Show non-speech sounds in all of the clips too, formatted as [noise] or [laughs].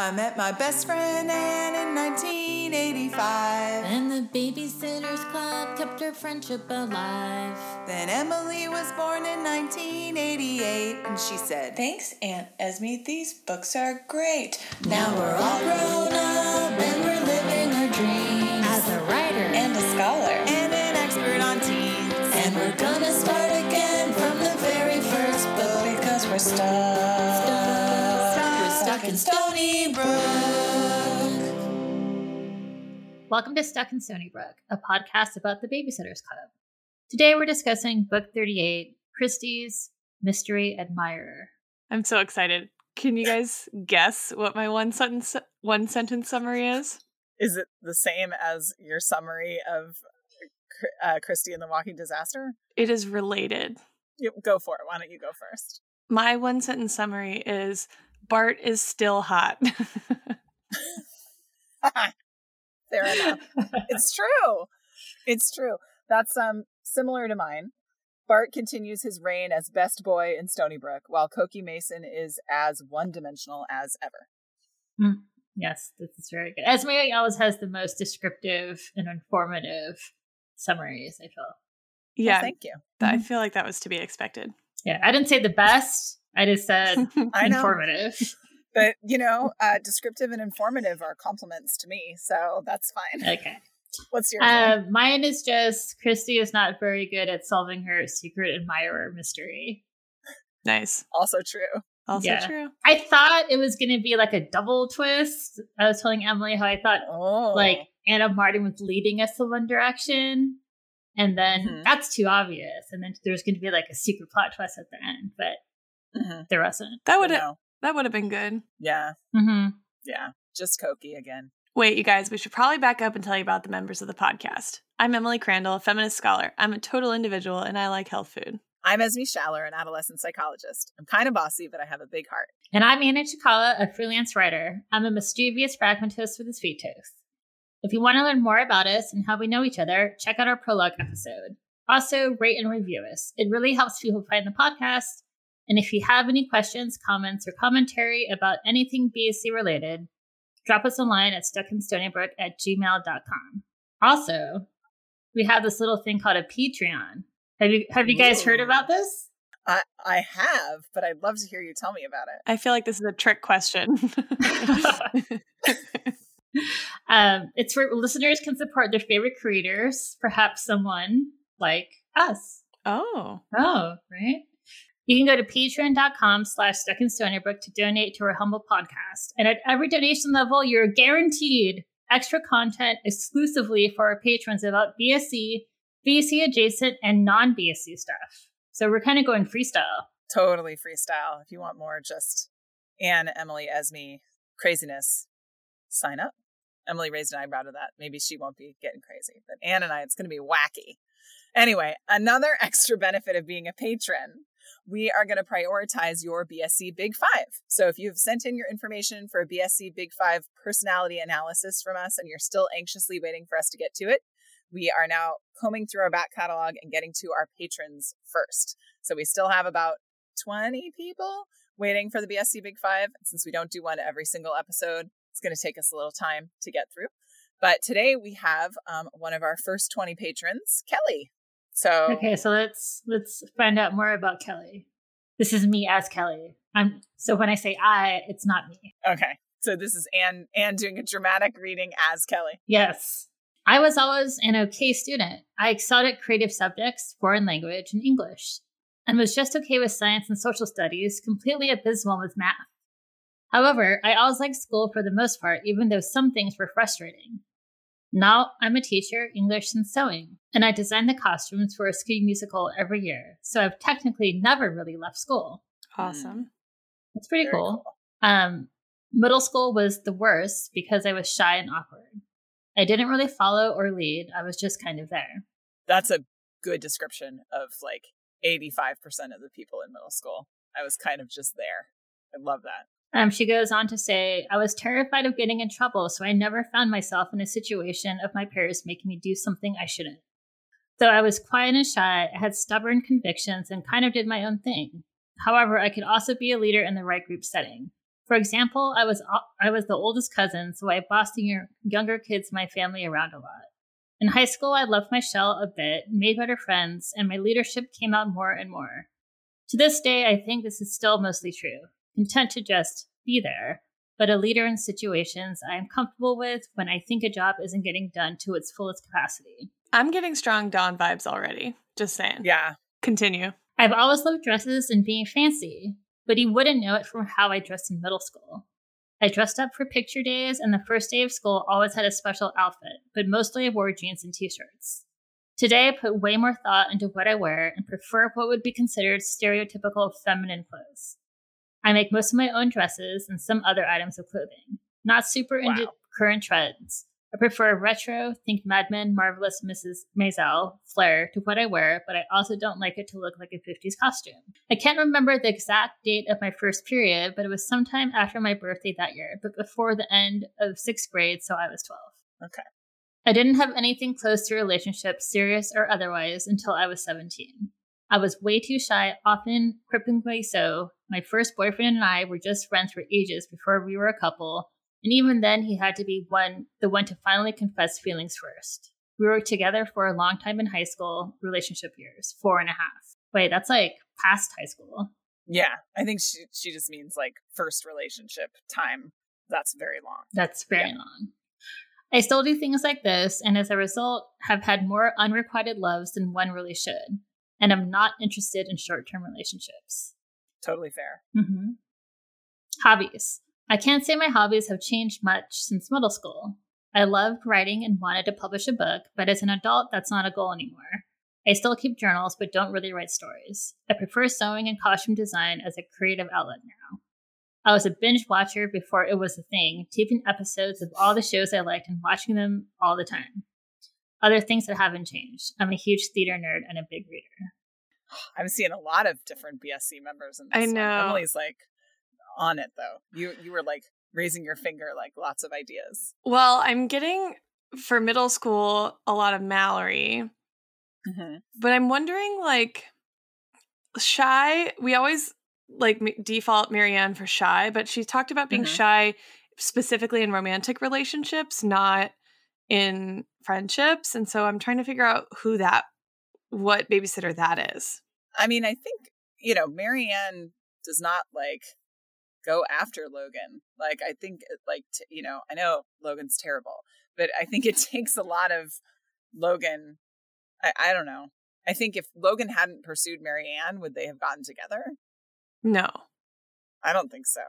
I met my best friend Anne in 1985. And the Babysitters Club kept our friendship alive. Then Emily was born in 1988, and she said, Thanks, Aunt Esme. These books are great. Now we're all grown up stuck in Stony Brook. Welcome to Stuck in Stoneybrook, a podcast about the Babysitters Club. Today we're discussing Book 38, Kristy's Mystery Admirer. I'm so excited. Can you guys guess what my one sentence one sentence summary is? Is it the same as your summary of uh, Kristy and the Walking Disaster? It is related. You, go for it. Why don't you go first? My one sentence summary is Bart is still hot. [laughs] [laughs] Fair enough. it's true. It's true. That's um similar to mine. Bart continues his reign as best boy in Stoneybrook, while Cokie Mason is as one dimensional as ever. Yes, this is very good. Esme always has the most descriptive and informative summaries, I feel. Well, yeah, thank you. I feel like that was to be expected. Yeah, I didn't say the best, I just said [laughs] I know. informative. [laughs] But you know, uh, descriptive and informative are compliments to me, so that's fine. Okay. What's your Uh, mine is just Kristy is not very good at solving her secret admirer mystery. Nice. also true? Also Yeah. true. I thought it was going to be like a double twist. I was telling Emily how I thought Oh, like Ann M. Martin was leading us in one direction, and then Mhm. that's too obvious. And then there's going to be like a secret plot twist at the end, but Mhm. there wasn't. That would No. that would have been good. yeah, Mm-hmm. yeah, just Cokie again. Wait, you guys, we should probably back up and tell you about the members of the podcast. I'm Emily Crandall, a feminist scholar. I'm a total individual and I like health food. I'm Esme Schaller, an adolescent psychologist. I'm kind of bossy, but I have a big heart. And I'm Anna Chikala, a freelance writer. I'm a mischievous pragmatist with a sweet tooth. If you want to learn more about us and how we know each other, check out our prologue episode. Also, rate and review us. It really helps people find the podcast. And if you have any questions, comments, or commentary about anything BSC related, drop us a line at stuckinstonybrook at gmail.com. Also, we have this little thing called a Patreon. Have you have you guys heard about this? I I have, but I'd love to hear you tell me about it. I feel like this is a trick question. [laughs] um, it's where listeners can support their favorite creators, perhaps someone like us. oh. Oh, right. You can go to patreon.com slash stuck in Stoneybrook to donate to our humble podcast. And at every donation level, you're guaranteed extra content exclusively for our patrons about BSC, BSC adjacent, and non BSC stuff. So we're kind of going freestyle. Totally freestyle. If you want more, just Anne, Emily, Esme craziness, sign up. Emily raised an eyebrow to that. Maybe she won't be getting crazy, but Anne and I, it's going to be wacky. Anyway, another [laughs] extra benefit of being a patron, we are going to prioritize your BSC Big Five. So if you've sent in your information for a BSC Big Five personality analysis from us and you're still anxiously waiting for us to get to it, we are now combing through our back catalog and getting to our patrons first. So we still have about 20 people waiting for the BSC Big Five. Since we don't do one every single episode, it's going to take us a little time to get through. But today we have um, one of our first 20 patrons, Kelly. So Okay, so let's let's find out more about Kelly. This is me as Kelly. I'm so when I say I, it's not me. okay. So this is Anne Anne doing a dramatic reading as Kelly. Yes. I was always an okay student. I excelled at creative subjects, foreign language, and English, and was just okay with science and social studies, completely abysmal with math. However, I always liked school for the most part, even though some things were frustrating. Now I'm a teacher, English and sewing, and I design the costumes for a ski musical every year, so I've technically never really left school. Awesome. It's pretty Very cool. Um, middle school was the worst because I was shy and awkward. I didn't really follow or lead. I was just kind of there. That's a good description of like 85% of the people in middle school. I was kind of just there. I love that. Um, she goes on to say, I was terrified of getting in trouble, so I never found myself in a situation of my peers making me do something I shouldn't. Though I was quiet and shy, I had stubborn convictions and kind of did my own thing. However, I could also be a leader in the right group setting. For example, I was I was the oldest cousin, so I bossed the younger kids in my family around a lot. In high school, I left my shell a bit, made better friends, and my leadership came out more and more. To this day, I think this is still mostly true. Content to just be there, but a leader in situations I am comfortable with when I think a job isn't getting done to its fullest capacity. I'm getting strong Dawn vibes already. Just saying. Yeah. Continue. I've always loved dresses and being fancy, but you wouldn't know it from how I dressed in middle school. I dressed up for picture days, and the first day of school always had a special outfit, but mostly I wore jeans and t shirts. Today, I put way more thought into what I wear and prefer what would be considered stereotypical feminine clothes. I make most of my own dresses and some other items of clothing, not super Wow. into current trends. I prefer retro, think Mad Men, Marvelous Mrs. Maisel, flair to what I wear, but I also don't like it to look like a 50s costume. I can't remember the exact date of my first period, but it was sometime after my birthday that year, but before the end of sixth grade, so I was 12. Okay. I didn't have anything close to relationships, serious or otherwise, until I was 17. I was way too shy, often cripplingly so. My first boyfriend and I were just friends for ages before we were a couple, and even then he had to be one the one to finally confess feelings first. We were together for a long time in high school, relationship years, four and a half. Wait, that's like past high school. Yeah. I think she she just means like first relationship time. That's very long. That's very Yeah. long. I still do things like this, and as a result, have had more unrequited loves than one really should. And I'm not interested in short term relationships. Totally fair. hmm Hobbies. I can't say my hobbies have changed much since middle school. I loved writing and wanted to publish a book, but as an adult, that's not a goal anymore. I still keep journals, but don't really write stories. I prefer sewing and costume design as a creative outlet now. I was a binge watcher before it was a thing, taping episodes of all the shows I liked and watching them all the time. Other things that haven't changed. I'm a huge theater nerd and a big reader. I'm seeing a lot of different BSC members in this I one. know. Emily's like on it though. You you were like raising your finger like lots of ideas. Well, I'm getting for middle school a lot of Mallory, Mm-hmm. but I'm wondering like shy. We always like m- default Mary Anne for shy, but she talked about being Mhm. shy specifically in romantic relationships, not in friendships. And so I'm trying to figure out who that, what babysitter that is. I mean, I think, you know, Mary Anne does not like go after Logan. Like, I think, it, like, t- you know, I know Logan's terrible, but I think it [laughs] takes a lot of Logan. I, I don't know. I think if Logan hadn't pursued Mary Anne, would they have gotten together? No. I don't think so.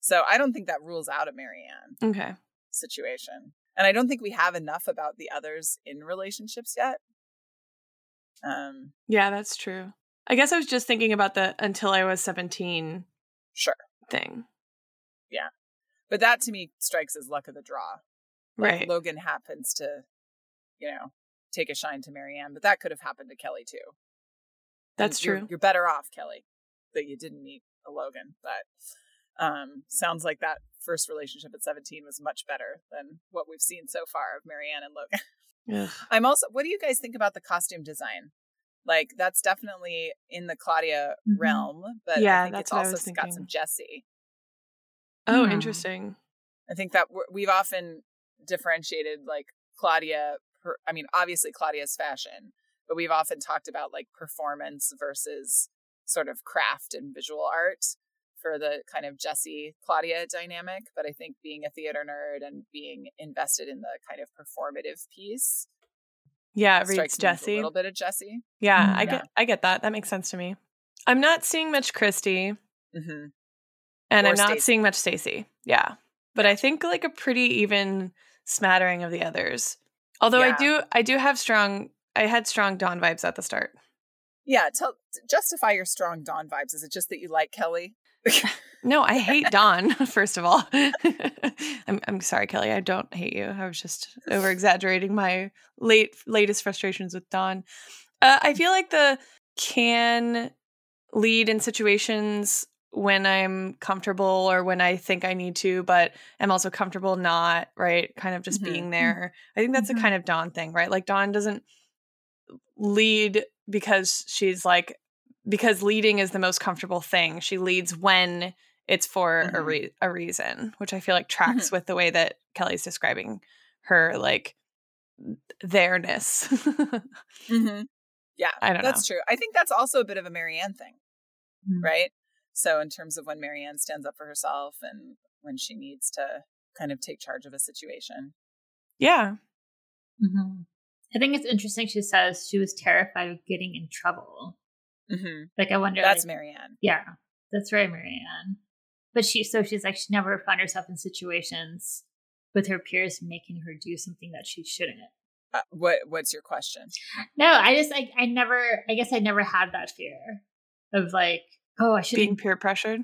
So I don't think that rules out a Mary Anne Okay. situation. And I don't think we have enough about the others in relationships yet. Um, Yeah, that's true. I guess I was just thinking about the until I was 17 sure. thing. Yeah. But that to me strikes as luck of the draw. Like, Right. Logan happens to, you know, take a shine to Mary Anne, but that could have happened to Kelly too. That's And you're- true. You're, better off, Kelly, that you didn't meet a Logan. But um, sounds like that first relationship at 17 was much better than what we've seen so far of Mary Anne and Logan. [laughs] Ugh. I'm also. What do you guys think about the costume design? Like that's definitely in the Claudia Mhm. realm, but Yeah, I think that's it's also got thinking. some Jessi. Oh, Hmm. interesting. I think that we're, we've often differentiated like Claudia. Per, I mean, obviously Claudia's fashion, but we've often talked about like performance versus sort of craft and visual art for the kind of Jessi Claudia dynamic. But I think being a theater nerd and being invested in the kind of performative piece Yeah, it reads Jessi. a little bit of Jessi. Yeah, Mm, I yeah. get I get that. That makes sense to me. I'm not seeing much Kristy hmm and Or I'm not Stacey. seeing much Stacey. Yeah. But I think like a pretty even smattering of the others. Although I do I do have strong I had strong Dawn vibes at the start. Yeah, tell justify your strong Dawn vibes. Is it just that you like Kelly? No, I hate Dawn, [laughs] first of all. [laughs] I'm I'm sorry, Kelly. I don't hate you. I was just over exaggerating my late latest frustrations with Dawn. Uh, I feel like the can lead in situations when I'm comfortable or when I think I need to, but I'm also comfortable not, right? Kind of just Mhm. being there. I think that's Mhm. a kind of Dawn thing, right? Like Dawn doesn't lead because she's like because leading is the most comfortable thing. She leads when it's for a Mhm. re- a reason, which I feel like tracks with the way that Kelly's describing her like theirness. [laughs] Mm-hmm. Yeah, I don't that's true. I think that's also a bit of a Mary Anne thing, Mm. right? So in terms of when Mary Anne stands up for herself and when she needs to kind of take charge of a situation. yeah. hmm I think it's interesting. She says she was terrified of getting in trouble. Mm-hmm. Like I wonder. That's like, Mary Anne. Yeah, that's very Mary Anne. But she, so she's like, she never found herself in situations with her peers making her do something that she shouldn't. Uh, what What's your question? No, I just, like, I never, I guess I never had that fear of like, oh, I should Being peer pressured.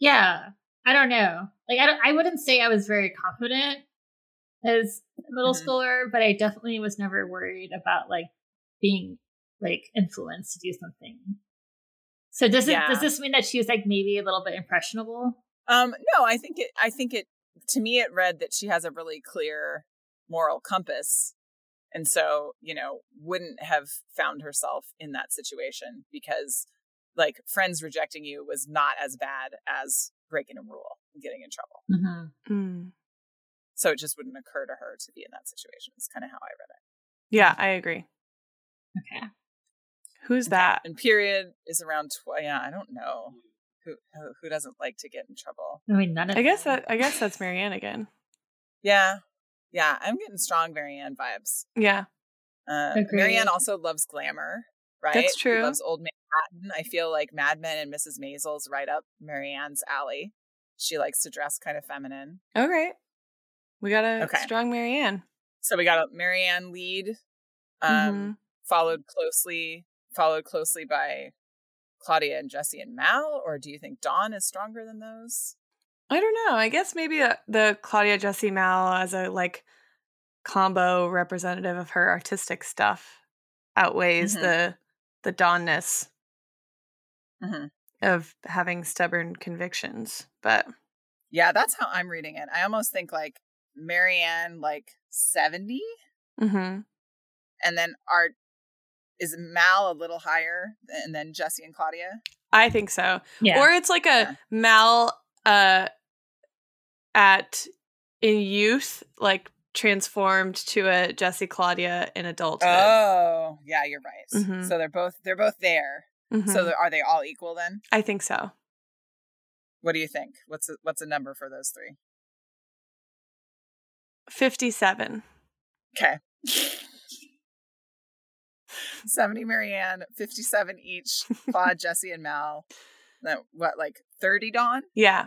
Yeah, I don't know. Like, I don't, I wouldn't say I was very confident as a middle Mhm. schooler, but I definitely was never worried about like being like influence to do something. So does it does this mean that she was like maybe a little bit impressionable? Um, no, I think it. I think it. To me, it read that she has a really clear moral compass, and so you know wouldn't have found herself in that situation because, like, friends rejecting you was not as bad as breaking a rule and getting in trouble. Mm-hmm. Mm. So it just wouldn't occur to her to be in that situation. It's kind of how I read it. Yeah, I agree. Okay. Who's that? And period is around. Tw- yeah, I don't know who who- who doesn't like to get in trouble. I mean, none of I guess that I guess that's Mary Anne again. Yeah, yeah, I'm getting strong Mary Anne vibes. Yeah. Uh, Mary Anne also loves glamour, right? That's She true. loves old Manhattan. I feel like Mad Men and Mrs. Maisels right up Mary Anne's alley. She likes to dress kind of feminine. All right. We got a Okay. strong Mary Anne. So we got a Mary Anne lead, um, Mhm. followed closely followed closely by Claudia and Jessi and Mal, or do you think Dawn is stronger than those? I don't know. I guess maybe the, the Claudia Jessi Mal as a like combo representative of her artistic stuff outweighs Mhm. the the donness Mhm. of having stubborn convictions. But Yeah, that's how I'm reading it. I almost think like Mary Anne like 70 hmm and then are is Mal a little higher and then Jessi and Claudia? I think so. yeah. Or it's like a Yeah. Mal uh at in youth, like transformed to a Jessi Claudia in adulthood. Oh, yeah, you're right. Mhm. So they're both they're both there. Mhm. So they're- are they all equal then? I think so. What do you think? What's a, what's a number for those three? Fifty-seven. Okay. [laughs] 70 Mary Anne, 57 each, Claude, [laughs] Jessi, and Mal. Then what, like 30 Dawn? Yeah.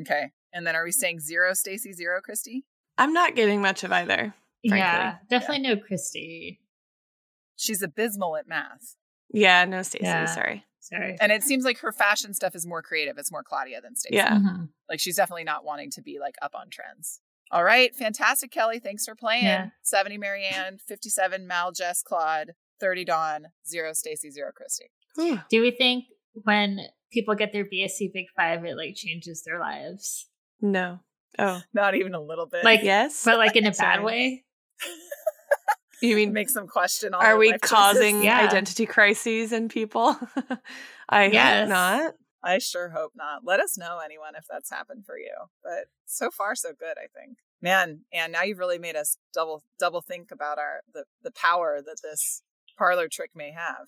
Okay. And then are we saying zero Stacey, zero Kristy? I'm not getting much of either. yeah, frankly. definitely no Kristy. She's abysmal at math. Yeah, no Stacey. Yeah. sorry. Sorry. And it seems like her fashion stuff is more creative. It's more Claudia than Stacey. Yeah. Mhm. Like she's definitely not wanting to be like up on trends. All right. Fantastic, Kelly. Thanks for playing. Yeah. 70 Mary Anne, 57 Mal, Jess, Claude, 30 Dawn, zero Stacey, zero Kristy. Whew. Do we think when people get their BSC Big Five, it like changes their lives? No. Oh, Not even a little bit. Like, yes. but like in a bad way? [laughs] you mean makes them question all are we causing [laughs] Yeah. identity crises in people? [laughs] I Yes. hope not. I sure hope not. Let us know, anyone, if that's happened for you. But so far, so good. I think, man. And now you've really made us double double think about our the the power that this parlor trick may have.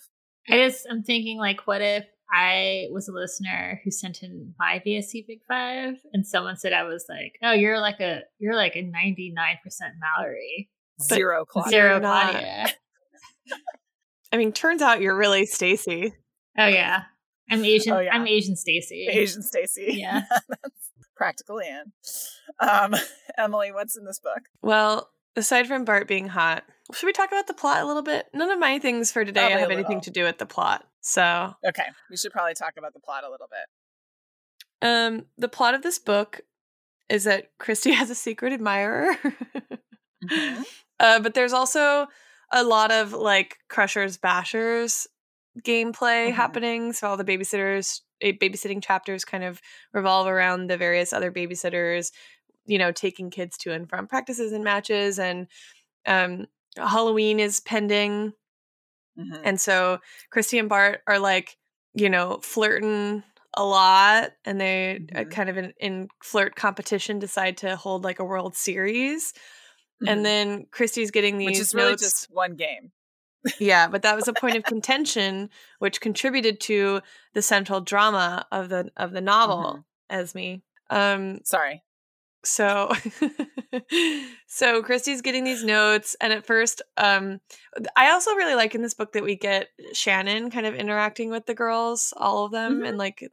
I just I'm thinking like, what if I was a listener who sent in my BSC Big Five, and someone said I was like, "Oh, you're like a you're like a 99 percent Mallory, But Zero Claudia. zero. Claudia." [laughs] I mean, turns out you're really Stacey. Oh yeah, I'm Asian. Oh, yeah. I'm Asian Stacey. Asian Stacey. Yeah. [laughs] That's practical Anne. Um, [laughs] Emily, what's in this book? Well, aside from Bart being hot, should we talk about the plot a little bit? None of my things for today Probably have anything to do with the plot. So, Okay, we should probably talk about the plot a little bit. um, the plot of this book is that Kristy [laughs] has a secret admirer. Mhm. [laughs] Uh, but there's also a lot of like Krushers Bashers gameplay Mhm. happening. So all the babysitters, babysitting chapters kind of revolve around the various other babysitters, you know, taking kids to and from practices and matches. And um, Halloween is pending. Mhm. And so Kristy and Bart are like, you know, flirting a lot and they uh, Mhm. kind of in, in flirt competition decide to hold like a world series Mhm. and then kristy's getting these which is really notes just one game. yeah but that was a point of [laughs] contention which contributed to the central drama of the of the novel esme um Sorry. So [laughs] so kristy's getting these notes and at first um i also really like in this book that we get shannon kind of interacting with the girls all of them Mhm. and like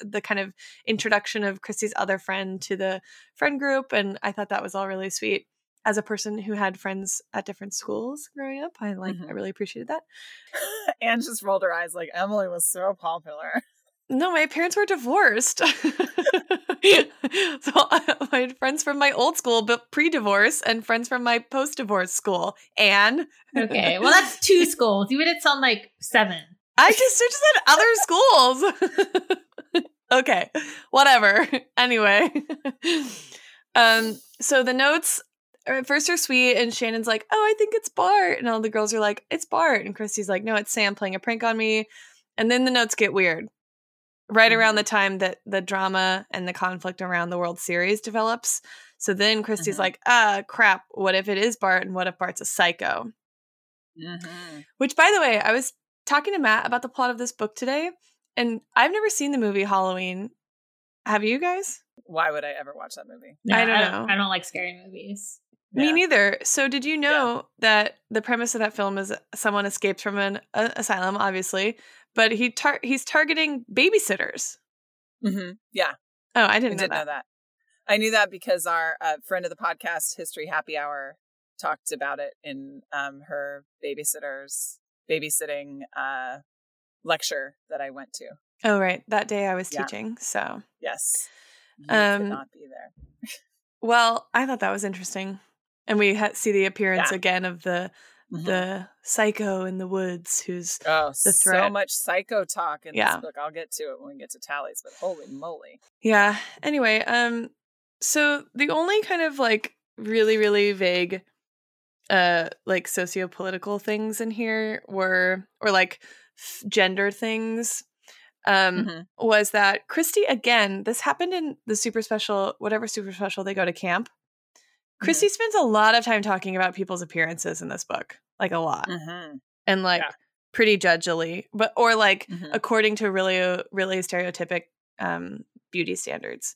the kind of introduction of kristy's other friend to the friend group and i thought that was all really sweet as a person who had friends at different schools growing up i like i Mhm. really appreciated that [laughs] Anne just rolled her eyes like Emily was so popular. No, my parents were divorced. [laughs] so I had friends from my old school, but pre-divorce, and friends from my post-divorce school. And Okay, well that's two [laughs] schools. You made it sound like seven. I just, I just said other schools. [laughs] okay, whatever. Anyway, um, so the notes at first are sweet, and Shannon's like, "Oh, I think it's Bart," and all the girls are like, "It's Bart," and Kristy's like, "No, it's Sam playing a prank on me." And then the notes get weird. Right around the time that the drama and the conflict around the World Series develops. So then Kristy's Mhm. like, ah, crap. What if it is Bart? And what if Bart's a psycho? Mm-hmm. Which, by the way, I was talking to Matt about the plot of this book today, and I've never seen the movie Halloween. Have you guys? Why would I ever watch that movie? No, I don't I know. don't, I don't like scary movies. Me Yeah. neither. So, did you know that the premise of that film is someone escapes from an a- asylum, obviously, but he tar- he's targeting babysitters. Mm-hmm. Yeah, Oh, I I didn't did know know that. that. I knew that because our uh, friend of the podcast, History Happy Hour, talked about it in um, her babysitter's babysitting uh, lecture that I went to. Oh, right. That day I was Yeah. teaching. So, Yes, you Um, could not be there. [laughs] well, I thought that was interesting, and we ha- see the appearance Yeah. again of the Mhm. the psycho in the woods who's Oh, the so much psycho talk in Yeah. this book. I'll get to it when we get to tallies, but holy moly. Yeah. Anyway, um so the only kind of like really really vague uh like socio-political things in here were or like f- gender things um Mhm. was that Kristy again this happened in the super special whatever super special they go to camp. Kristy spends a lot of time talking about people's appearances in this book, like a lot. Mhm. And like Yeah. pretty judgily, but or like Mhm. according to really really stereotypic um beauty standards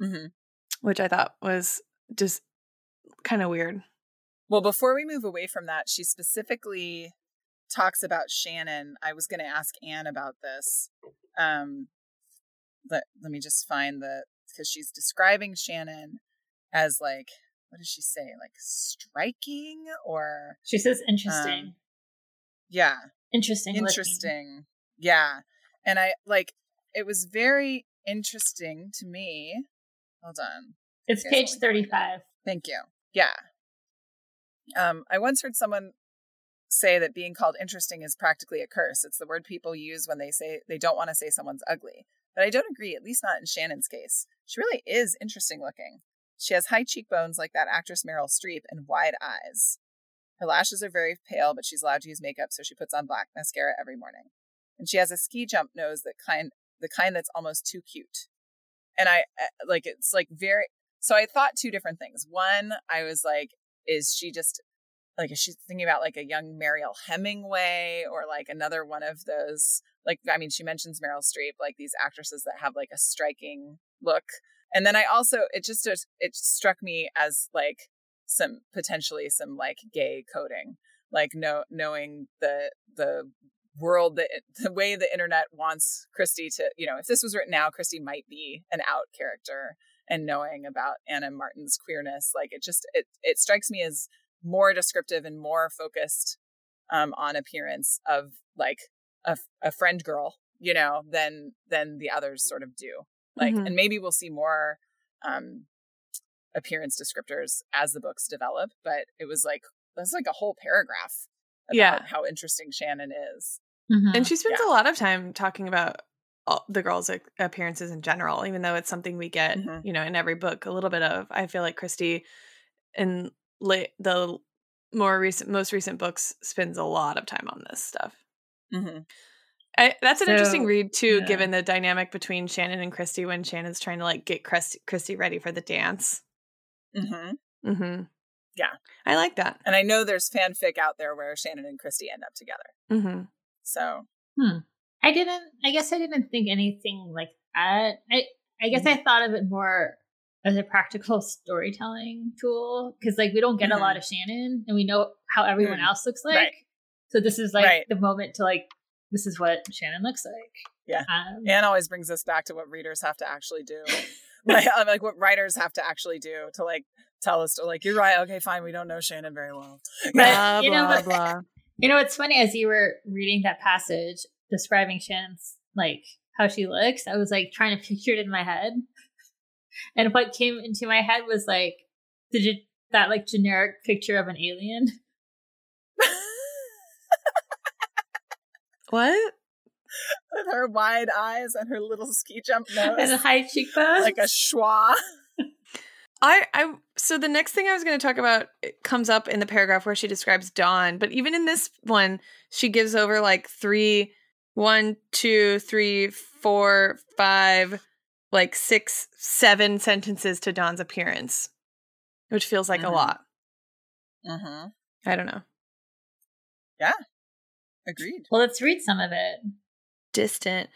Mhm. which I thought was just kind of weird. Well, before we move away from that, she specifically talks about Shannon. I was going to ask Anne about this. Um, let, let me just find the, because she's describing Shannon as like, what does she say? Like striking or, She says interesting. Um, yeah, interesting. looking. interesting. Yeah. And I like, it was very interesting to me. Hold on. It's page 35. Thank you. Yeah. Um, I once heard someone say that being called interesting is practically a curse. It's the word people use when they say they don't want to say someone's ugly. But I don't agree, at least not in Shannon's case. She really is interesting looking. She has high cheekbones like that actress Meryl Streep and wide eyes. Her lashes are very pale, but she's allowed to use makeup, so she puts on black mascara every morning. And she has a ski jump nose that kind the kind that's almost too cute. And I uh, like it's like very so I thought two different things. One, I was like, is she just like is she thinking about like a young Mariel Hemingway or like another one of those like I mean she mentions Meryl Streep like these actresses that have like a striking look. And then I also it just it struck me as like some potentially some like gay coding. Like no knowing the the world that [laughs] the way the internet wants Kristy to you know if this was written now Kristy might be an out character. And knowing about Ann M. Martin's queerness like it just it it strikes me as more descriptive and more focused um on appearance of like a, a friend girl you know than than the others sort of do like Mhm. and maybe we'll see more um appearance descriptors as the books develop but it was like that's like a whole paragraph about Yeah. how interesting Shannon is Mhm. And she spends Yeah. a lot of time talking about all the girls' appearances in general, even though it's something we get, Mhm. you know, in every book a little bit of. I feel like Kristy in late the more recent, most recent books spends a lot of time on this stuff. mm-hmm. I, that's an interesting read too, yeah. given the dynamic between Shannon and Kristy when Shannon's trying to like get Kristy, Kristy ready for the dance. hmm Mm-hmm. Yeah. I like that. And I know there's fanfic out there where Shannon and Kristy end up together. Mm-hmm. So I didn't. I guess I didn't think anything like that. I I guess I thought of it more as a practical storytelling tool because like we don't get a lot of Shannon and we know how everyone Mm. else looks like. Right. So this is like Right. the moment to like this is what Shannon looks like. Yeah. Um, Anne always brings us back to what readers have to actually do. [laughs] like, like what writers have to actually do to like tell us to like, you're right, okay, fine, we don't know Shannon very well. But, Blah, [laughs] you know, blah, blah. You know, it's funny as you were reading that passage describing Shannon's like how she looks, I was like trying to picture it in my head. And what came into my head was like the ge- that like generic picture of an alien. What? With her wide eyes and her little ski jump [laughs] nose. and high cheekbones. like a schwa. [laughs] I, I so the next thing I was going to talk about it comes up in the paragraph where she describes Dawn, but even in this one, she gives over like three, one, two, three, four, five, like six, seven sentences to Dawn's appearance, which feels like Mhm. a lot. Mm-hmm. I don't know. Agreed. well, let's read some of it. Distant.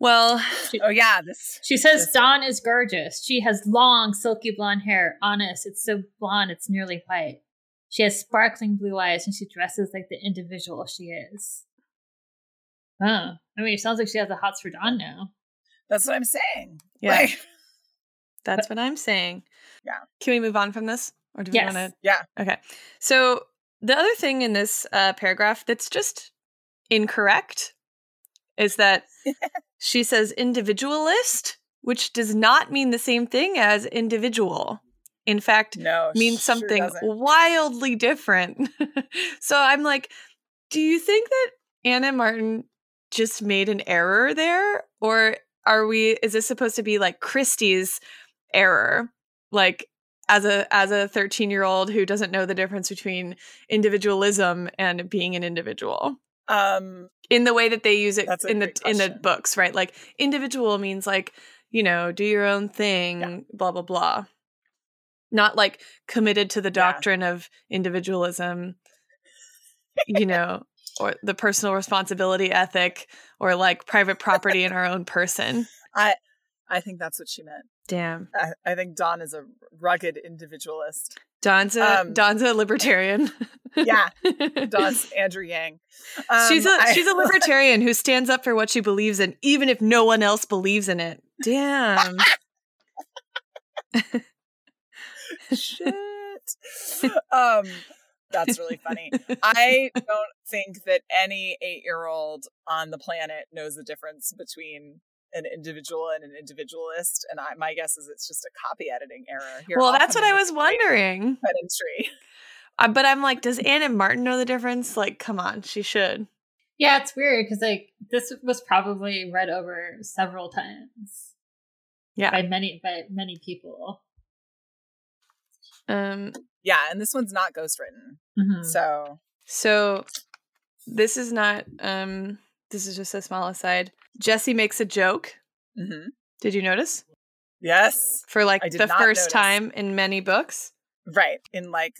Well, Oh yeah, this She says This- Dawn is gorgeous. She has long, silky blonde hair. Honest, it's so blonde it's nearly white. She has sparkling blue eyes and she dresses like the individual she is. Oh, I mean, it sounds like she has the hots for Dawn now. that's what I'm saying. yeah, Like, that's what I'm saying. Yeah. Can we move on from this, or do we Yes. want to? yeah. Okay. So the other thing in this uh, paragraph that's just incorrect is that [laughs] she says individualist, which does not mean the same thing as individual. In fact, No. means something doesn't. wildly different. [laughs] so I'm like, do you think that Ann M. Martin just made an error there? Or are we is this supposed to be like Kristy's error? Like as a as a 13 year old who doesn't know the difference between individualism and being an individual Um in the way that they use it in the great in the books right like individual means like you know do your own thing Yeah. blah blah blah not like committed to the Yeah. doctrine of individualism you know or the personal responsibility ethic or like private property in our own person [laughs] I I think that's what she meant. Damn I, I think Dawn is a rugged individualist. dawn's a Um, dawn's a libertarian [laughs] Yeah, [laughs] Dawn's Andrew Yang. Um, she's a I- she's a [laughs] libertarian who stands up for what she believes in even if no one else believes in it damn shit. um, that's really funny. I don't think that any eight-year-old on the planet knows the difference between an individual and an individualist, and I, my guess is it's just a copy editing error. Here, well that's what i was wondering Pedantry. [laughs] Uh, but I'm like, does Ann M. Martin know the difference? Like, come on, she should. Yeah, it's weird because like this was probably read over several times Yeah. by many by many people. Um. Yeah, and this one's not ghostwritten, Mhm. so So this is not. Um. This is just a small aside. Jessi makes a joke. mhm. Did you notice? yes, For like the first notice. time in many books. right in like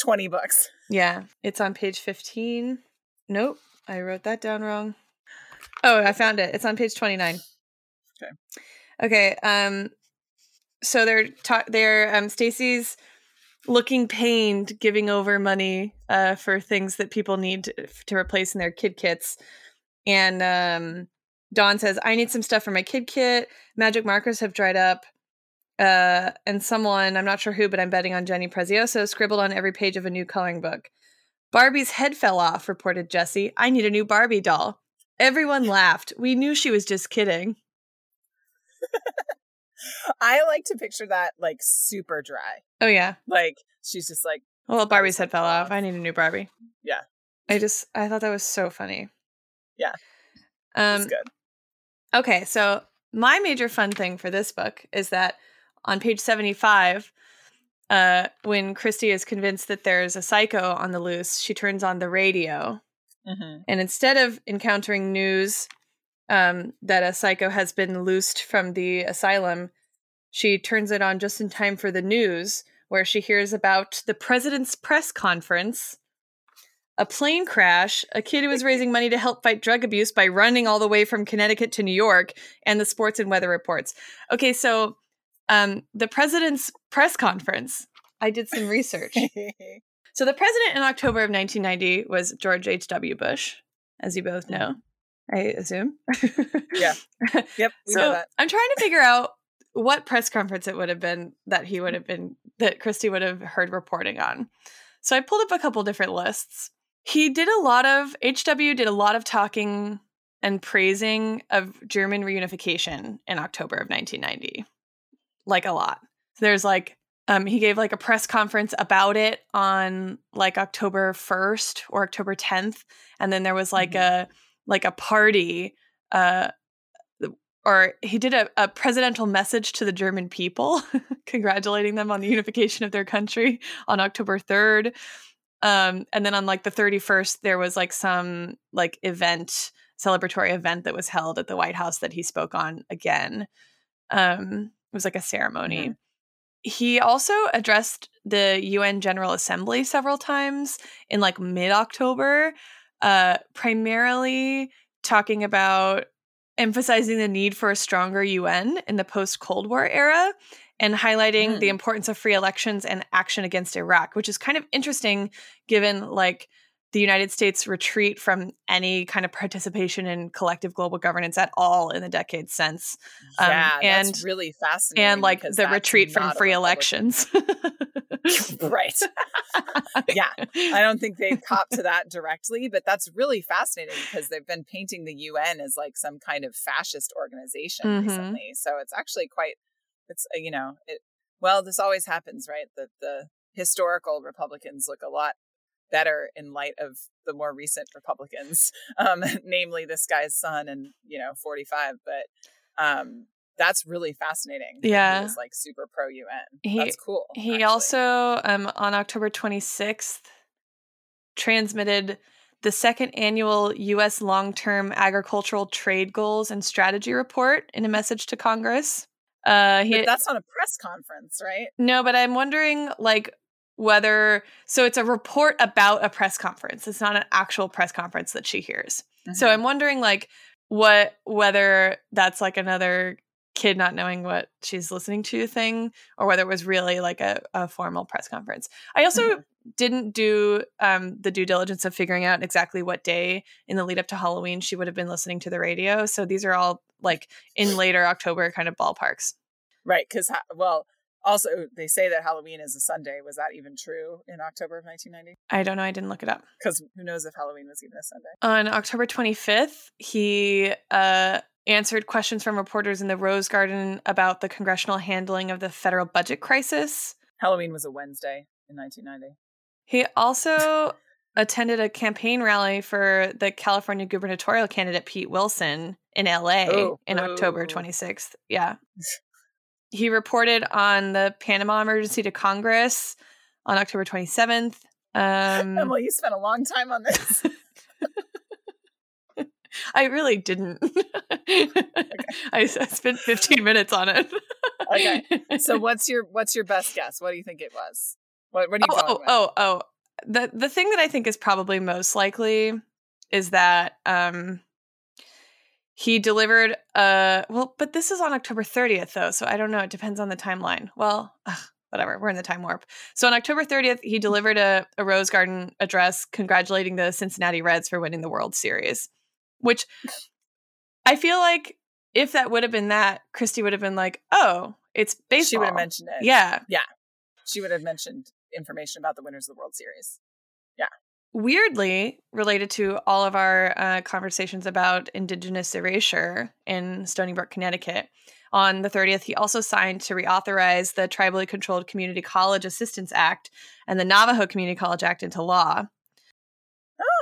twenty books. [laughs] Yeah, it's on page fifteen. Nope, I wrote that down wrong. Oh, I found it. It's on page twenty-nine. Okay. Okay. Um. So they're ta- they're um Stacey's looking pained, giving over money uh for things that people need to, to replace in their kid kits, and um Dawn says, "I need some stuff for my kid kit. Magic markers have dried up." Uh, and someone, I'm not sure who, but I'm betting on Jenny Prezzioso, scribbled on every page of a new coloring book. Barbie's head fell off, reported Jessi. I need a new Barbie doll. Everyone laughed. We knew she was just kidding. [laughs] I like to picture that like super dry. Oh, yeah. Like she's just like, Well, Barbie's head fell off. I need a new Barbie. Yeah. I just, I thought that was so funny. Yeah. Um, good. Okay, so my major fun thing for this book is that on page 75, uh, when Kristy is convinced that there's a psycho on the loose, she turns on the radio Mhm. And instead of encountering news um, that a psycho has been loosed from the asylum, she turns it on just in time for the news, where she hears about the president's press conference, a plane crash, a kid who was raising money to help fight drug abuse by running all the way from Connecticut to New York, and the sports and weather reports. Okay, so um, the president's press conference. I did some research. [laughs] So the president in October of 1990 was George H.W. Bush, as you both know, I assume. Yeah. yep, [laughs] we so know that. I'm trying to figure out what press conference it would have been that he would have been that Kristy would have heard reporting on. So I pulled up a couple different lists. He did a lot of HW did a lot of talking and praising of German reunification in October of 1990. Like a lot. There's like um, he gave like a press conference about it on like October 1st or October 10th. And then there was like a like a party uh or he did a, a presidential message to the German people, [laughs] congratulating them on the unification of their country on October 3rd. Um, and then on like the 31st, there was like some like event, celebratory event that was held at the White House that he spoke on again. Um, it was like a ceremony. He also addressed the UN General Assembly several times in like mid October, uh, primarily talking about emphasizing the need for a stronger UN in the post Cold War era and highlighting the Mm. importance of free elections and action against Iraq, which is kind of interesting given like the United States retreat from any kind of participation in collective global governance at all in the decades since. Um, yeah, and- that's really fascinating. And like the retreat from free elections. [laughs] [laughs] right. yeah, I don't think they've cop to that directly, but that's really fascinating because they've been painting the UN as like some kind of fascist organization Mhm. recently. So it's actually quite, it's uh, you know, it. Well, this always happens, right? That the historical Republicans look a lot better in light of the more recent Republicans, [laughs] um, namely this guy's son and you know 45. But um, that's really fascinating. Yeah. he was like super pro UN. He- That's cool. He actually. also, um, on October 26th, transmitted the second annual U.S. long term agricultural trade goals and strategy report in a message to Congress. Uh, he, But that's not a press conference, right? no, but I'm wondering, like, whether so it's a report about a press conference. It's not an actual press conference that she hears. So Mhm. I'm wondering, like, what whether that's like another kid not knowing what she's listening to thing, or whether it was really like a, a formal press conference. I also Mhm. didn't do um, the due diligence of figuring out exactly what day in the lead up to Halloween she would have been listening to the radio. So these are all like in later October kind of ballparks. right. Because, well, also, they say that Halloween is a Sunday. Was that even true in October of 1990? I don't know. I didn't look it up. Because who knows if Halloween was even a Sunday? On October 25th, he uh, answered questions from reporters in the Rose Garden about the congressional handling of the federal budget crisis. Halloween was a Wednesday in 1990. He also [laughs] attended a campaign rally for the California gubernatorial candidate Pete Wilson in LA Oh, in October oh. 26th. Yeah. he reported on the Panama emergency to Congress on October 27th. [laughs] Um, Emily, you spent a long time on this. [laughs] I really didn't. [laughs] I, I spent 15 minutes on it. Okay. so [laughs] what's your what's your best guess? What do you think it was? What what are you oh, oh, oh, oh. The the thing that I think is probably most likely is that um he delivered a well, but this is on October 30th though, so I don't know. It depends on the timeline. Well, [laughs] ugh, whatever. We're in the time warp. So on October 30th, he delivered a, a Rose Garden address congratulating the Cincinnati Reds for winning the World Series, which I feel like if that would have been that, Kristy would have been like, "Oh, it's baseball." She would have mentioned it. Yeah, yeah. She would have mentioned information about the winners of the World Series. Yeah. Weirdly related to all of our uh, conversations about indigenous erasure in Stoneybrook, Connecticut. On the 30th, he also signed to reauthorize the Tribally Controlled Community College Assistance Act and the Navajo Community College Act into law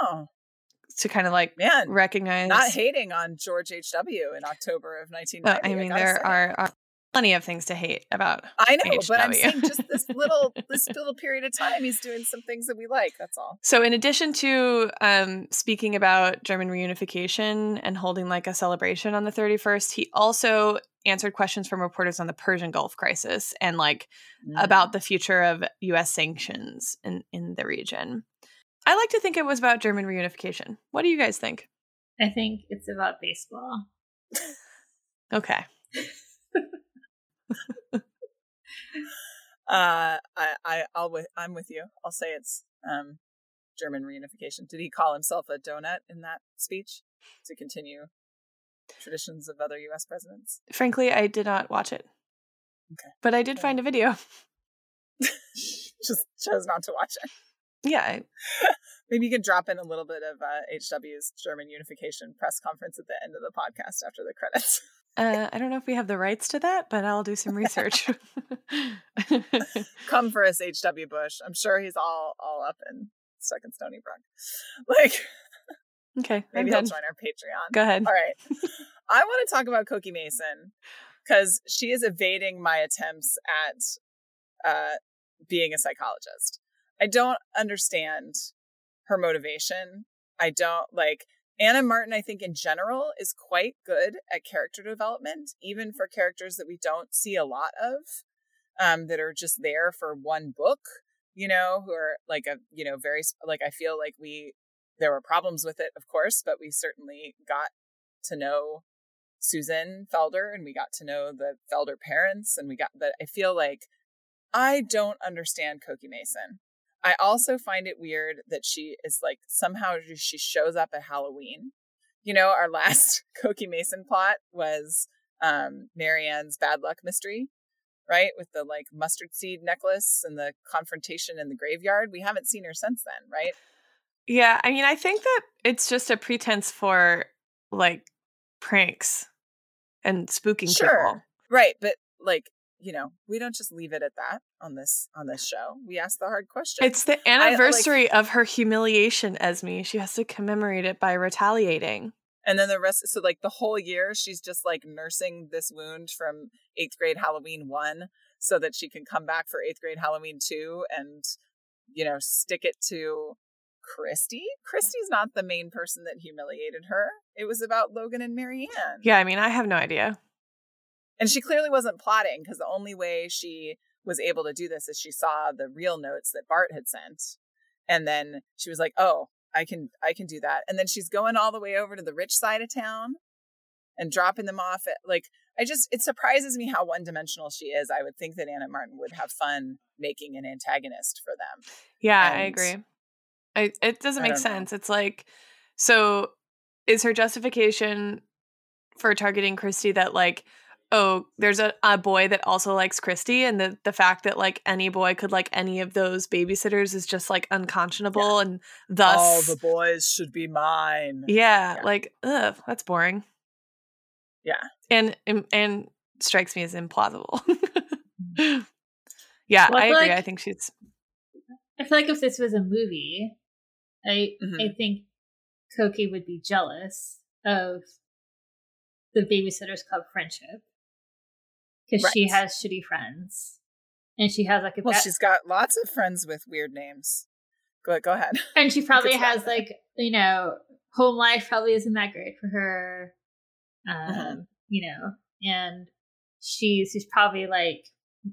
Oh to kind of like man, recognize. not hating on George H. W. in October of 1990. Uh, I mean, gotta there are, are plenty of things to hate about. I know, but I'm saying just this little this [laughs] little period of time, he's doing some things that we like. That's all. So, in addition to um, speaking about German reunification and holding like a celebration on the 31st, he also answered questions from reporters on the Persian Gulf crisis and like Mm. about the future of U.S. sanctions in in the region. I like to think it was about German reunification. What do you guys think? I think it's about baseball. Okay, [laughs] Uh, I, I, I'll with, I'm with you. I'll say it's um, German reunification. Did he call himself a donut in that speech to continue traditions of other U.S. presidents? frankly, I did not watch it, Okay. but I did find a video. [laughs] Just chose not to watch it. Yeah, [laughs] Maybe you can drop in a little bit of uh, HW's German unification press conference at the end of the podcast after the credits. [laughs] uh, I don't know if we have the rights to that, but I'll do some research. [laughs] Come for us, HW Bush. I'm sure he's all all up in stuck in Stoneybrook. Like okay, maybe he'll join our Patreon. Go ahead. All right. I want to talk about Cokie Mason because she is evading my attempts at uh, being a psychologist. I don't understand her motivation. I don't like Ann M. Martin, I think in general, is quite good at character development, even for characters that we don't see a lot of, um, that are just there for one book, you know, who are like a, you know, very, like, I feel like we, there were problems with it, of course, but we certainly got to know Susan Felder and we got to know the Felder parents and we got, but I feel like I don't understand Cokie Mason. I also find it weird that she is like somehow she shows up at Halloween. You know, our [laughs] last Cokie Mason plot was um Mary Anne's bad luck mystery, right? With the like mustard seed necklace and the confrontation in the graveyard. We haven't seen her since then, right? Yeah, I mean, I think that it's just a pretense for like pranks and spooking Sure. people. Right, but like, you know, we don't just leave it at that on this on this show. We ask the hard question. It's the anniversary of her humiliation, Esme. She has to commemorate it by retaliating. And then the rest, so like the whole year, she's just like nursing this wound from eighth grade Halloween one so that she can come back for eighth grade Halloween two and, you know, stick it to Kristy. Kristy's not the main person that humiliated her. It was about Logan and Mary Anne. Yeah, I mean, I have no idea. And she clearly wasn't plotting because the only way she was able to do this is she saw the real notes that Bart had sent. And then she was like, oh, I can I can do that. And then she's going all the way over to the rich side of town and dropping them off at like I just it surprises me how one dimensional she is. I would think that Ann M. Martin would have fun making an antagonist for them. Yeah, I agree. I, it doesn't make don't know. sense. It's like, so is her justification for targeting Kristy that like, oh, there's a, a boy that also likes Kristy, and the the fact that like any boy could like any of those babysitters is just like unconscionable, and thus, All the boys should be mine. yeah, Yeah. like, ugh, that's boring. Yeah. and and, and strikes me as implausible. [laughs] yeah, Well, I I agree. like- I think she's I feel like if this was a movie, I Mhm. I think Cokie would be jealous of the Babysitters Club friendship because she has shitty friends, and she has like a Well, she's got lots of friends with weird names. Go go ahead. [laughs] and she probably has like you know home life probably isn't that great for her, um, Mhm. you know, and she's she's probably like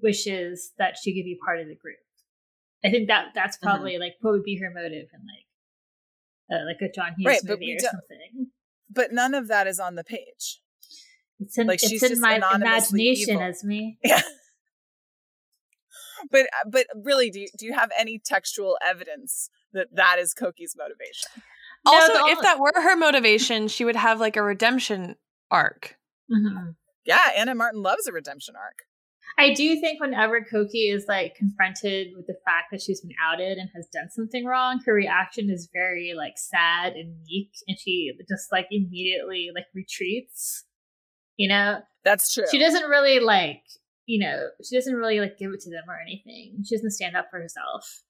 wishes that she could be part of the group. I think that that's Mm-hmm. probably like what would be her motive in like uh, like a John Hughes Right, movie or something. But none of that is on the page. It's in like, it's she's in just my imagination evil. as me. [laughs] Yeah. But but really, do you, do you have any textual evidence that that is Cokie's motivation? No, also the if that were her motivation, she would have like a redemption arc. Mhm. Yeah, Ann M. Martin loves a redemption arc. I do think whenever Cokie is like confronted with the fact that she's been outed and has done something wrong, her reaction is very like sad and meek, and she just like immediately like retreats. You know, That's true. she doesn't really like you know she doesn't really like give it to them or anything. She doesn't stand up for herself.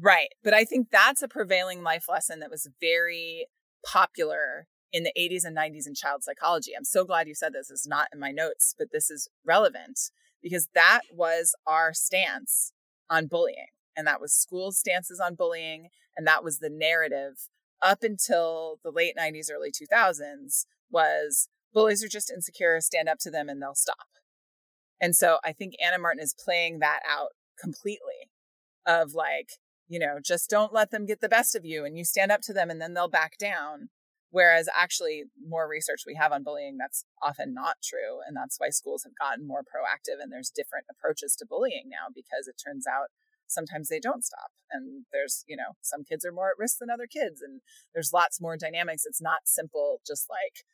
Right. But I think that's a prevailing life lesson that was very popular in the 80s and 90s in child psychology. I'm so glad you said this. It's not in my notes, but this is relevant because that was our stance on bullying. And that was school's stances on bullying. And that was the narrative up until the late 90s, early 2000s was bullies are just insecure, stand up to them and they'll stop. And so I think Ann M. Martin is playing that out completely of like, you know, just don't let them get the best of you and you stand up to them and then they'll back down. Whereas actually, more research we have on bullying, that's often not true. And that's why schools have gotten more proactive and there's different approaches to bullying now because it turns out sometimes they don't stop. And there's, you know, some kids are more at risk than other kids. And there's lots more dynamics. It's not simple, just like,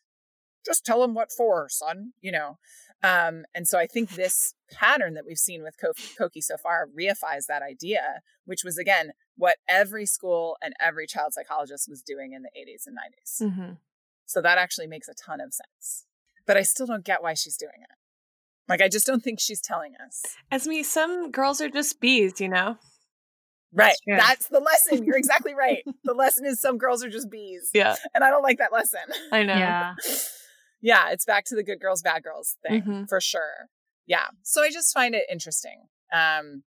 just tell them what for, son, you know. Um, and so I think this pattern that we've seen with Cokie so far reifies that idea, which was again what every school and every child psychologist was doing in the 80s and 90s. Mm-hmm. So that actually makes a ton of sense. But I still don't get why she's doing it. Like, I just don't think she's telling us. Esme, some girls are just bees, you know? Right. That's, That's the lesson. You're exactly [laughs] right. the lesson is some girls are just bees. Yeah. And I don't like that lesson. I know. Yeah. [laughs] yeah. It's back to the good girls, bad girls thing mm-hmm. for sure. Yeah. So I just find it interesting. Um,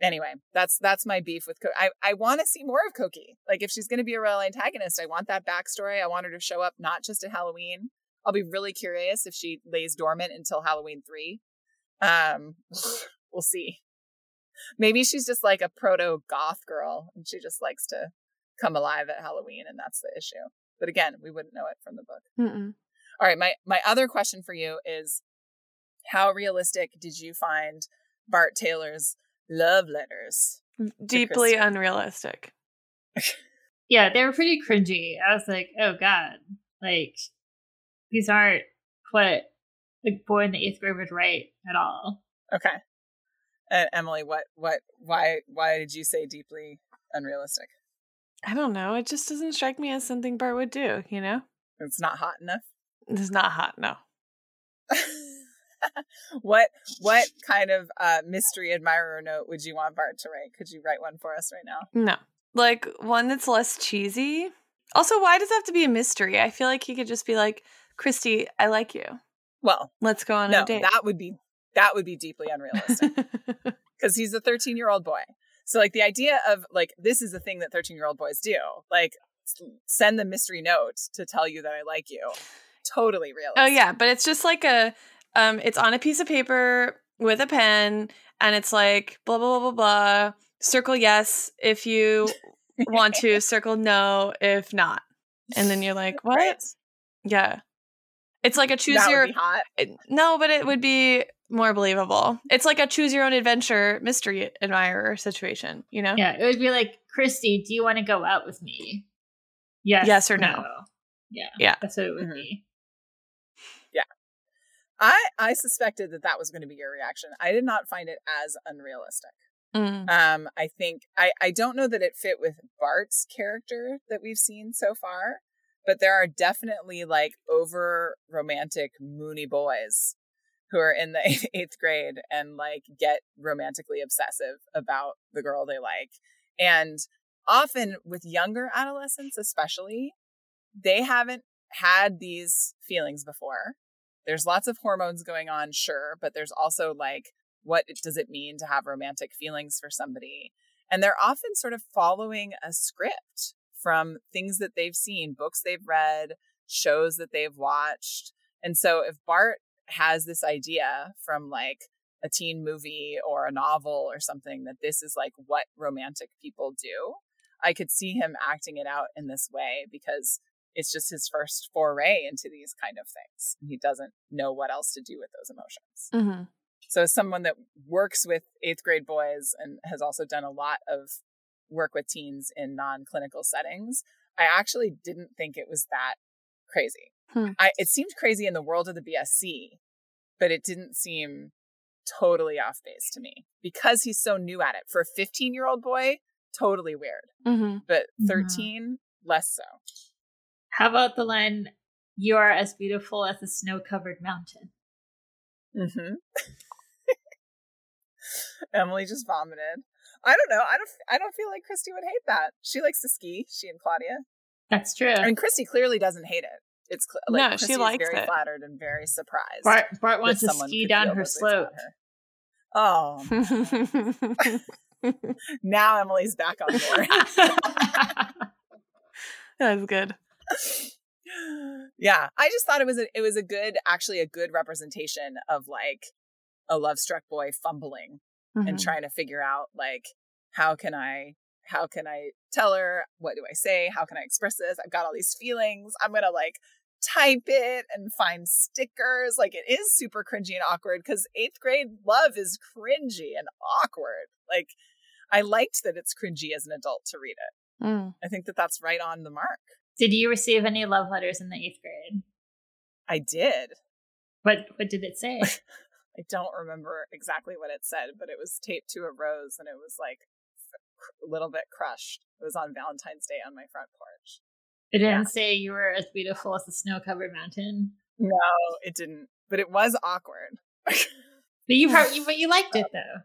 anyway, that's that's my beef with Cokie. I, I want to see more of Cokie. Like if she's going to be a real antagonist, I want that backstory. I want her to show up not just at Halloween. I'll be really curious if she lays dormant until Halloween three. Um, [laughs] we'll see. Maybe she's just like a proto goth girl, and she just likes to come alive at Halloween, and that's the issue. But again, we wouldn't know it from the book. Mm-mm. All right, my my other question for you is, how realistic did you find Bart Taylor's love letters. Deeply unrealistic. [laughs] yeah, they were pretty cringy. I was like, oh god, like these aren't what a boy in the eighth grade would write at all. Okay. And Emily, what, what, why, why did you say deeply unrealistic? I don't know. It just doesn't strike me as something Bart would do. You know, it's not hot enough. It's not hot. No. [laughs] what what kind of uh, mystery admirer note would you want Bart to write? Could you write one for us right now? No, like one that's less cheesy. Also, why does it have to be a mystery? I feel like he could just be like, "Kristy, I like you. Well, let's go on no, a date." That would be that would be deeply unrealistic [laughs] because he's a 13 year old boy. So, like the idea of like this is the thing that 13 year old boys do, like send the mystery note to tell you that I like you. Totally real. Oh yeah, but it's just like a um, it's on a piece of paper with a pen, and it's like blah blah blah blah blah. Circle yes if you [laughs] want to. Circle no if not. And then you're like, what? Right. Yeah. It's like a choose that your. It, no, but it would be more believable. It's like a choose your own adventure mystery admirer situation. You know? Yeah, it would be like, Kristy, do you want to go out with me? Yes. Yes or no. no. Yeah. Yeah. That's what it would mm-hmm. be. I I suspected that that was going to be your reaction. I did not find it as unrealistic. Mm. Um, I think I I don't know that it fit with Bart's character that we've seen so far, but there are definitely like over romantic moony boys who are in the [laughs] eighth grade and like get romantically obsessive about the girl they like, and often with younger adolescents, especially, they haven't had these feelings before there's lots of hormones going on, sure, but there's also like, what does it mean to have romantic feelings for somebody? And they're often sort of following a script from things that they've seen, books they've read, shows that they've watched. And so if Bart has this idea from like a teen movie or a novel or something that this is like what romantic people do, I could see him acting it out in this way because it's just his first foray into these kind of things. He doesn't know what else to do with those emotions. Mm-hmm. So, as someone that works with eighth grade boys and has also done a lot of work with teens in non clinical settings, I actually didn't think it was that crazy. Hmm. I, it seemed crazy in the world of the BSC, but it didn't seem totally off base to me because he's so new at it. For a 15 year old boy, totally weird, mm-hmm. but 13, mm-hmm. less so. How about the line, You are as beautiful as a snow covered mountain? Mm-hmm. [laughs] Emily just vomited. I don't know. I don't. I don't feel like Kristy would hate that. She likes to ski. She and Claudia. That's true. I mean, Kristy clearly doesn't hate it. it's cl- like No, she Kristy is likes very it. flattered and very surprised. Bart, Bart that wants to someone ski down her those ways about slope. her. Oh, [laughs] now Emily's back on board. [laughs] That's good. Yeah, I just thought it was a, it was a good, actually a good representation of like a love struck boy fumbling and Mhm. trying to figure out like how can I how can I tell her? What do I say? How can I express this? I've got all these feelings. I'm gonna like type it and find stickers. Like it is super cringy and awkward because eighth grade love is cringy and awkward. Like I liked that it's cringy as an adult to read it. Mm. I think that that's right on the mark Did you receive any love letters in the eighth grade? I did What What did it say? [laughs] I don't remember exactly what it said, but it was taped to a rose and it was like a little bit crushed. It was on Valentine's Day on my front porch. It didn't Yeah. say you were as beautiful as a snow covered mountain. No, it didn't, but it was awkward. [laughs] But you probably, but you liked it though,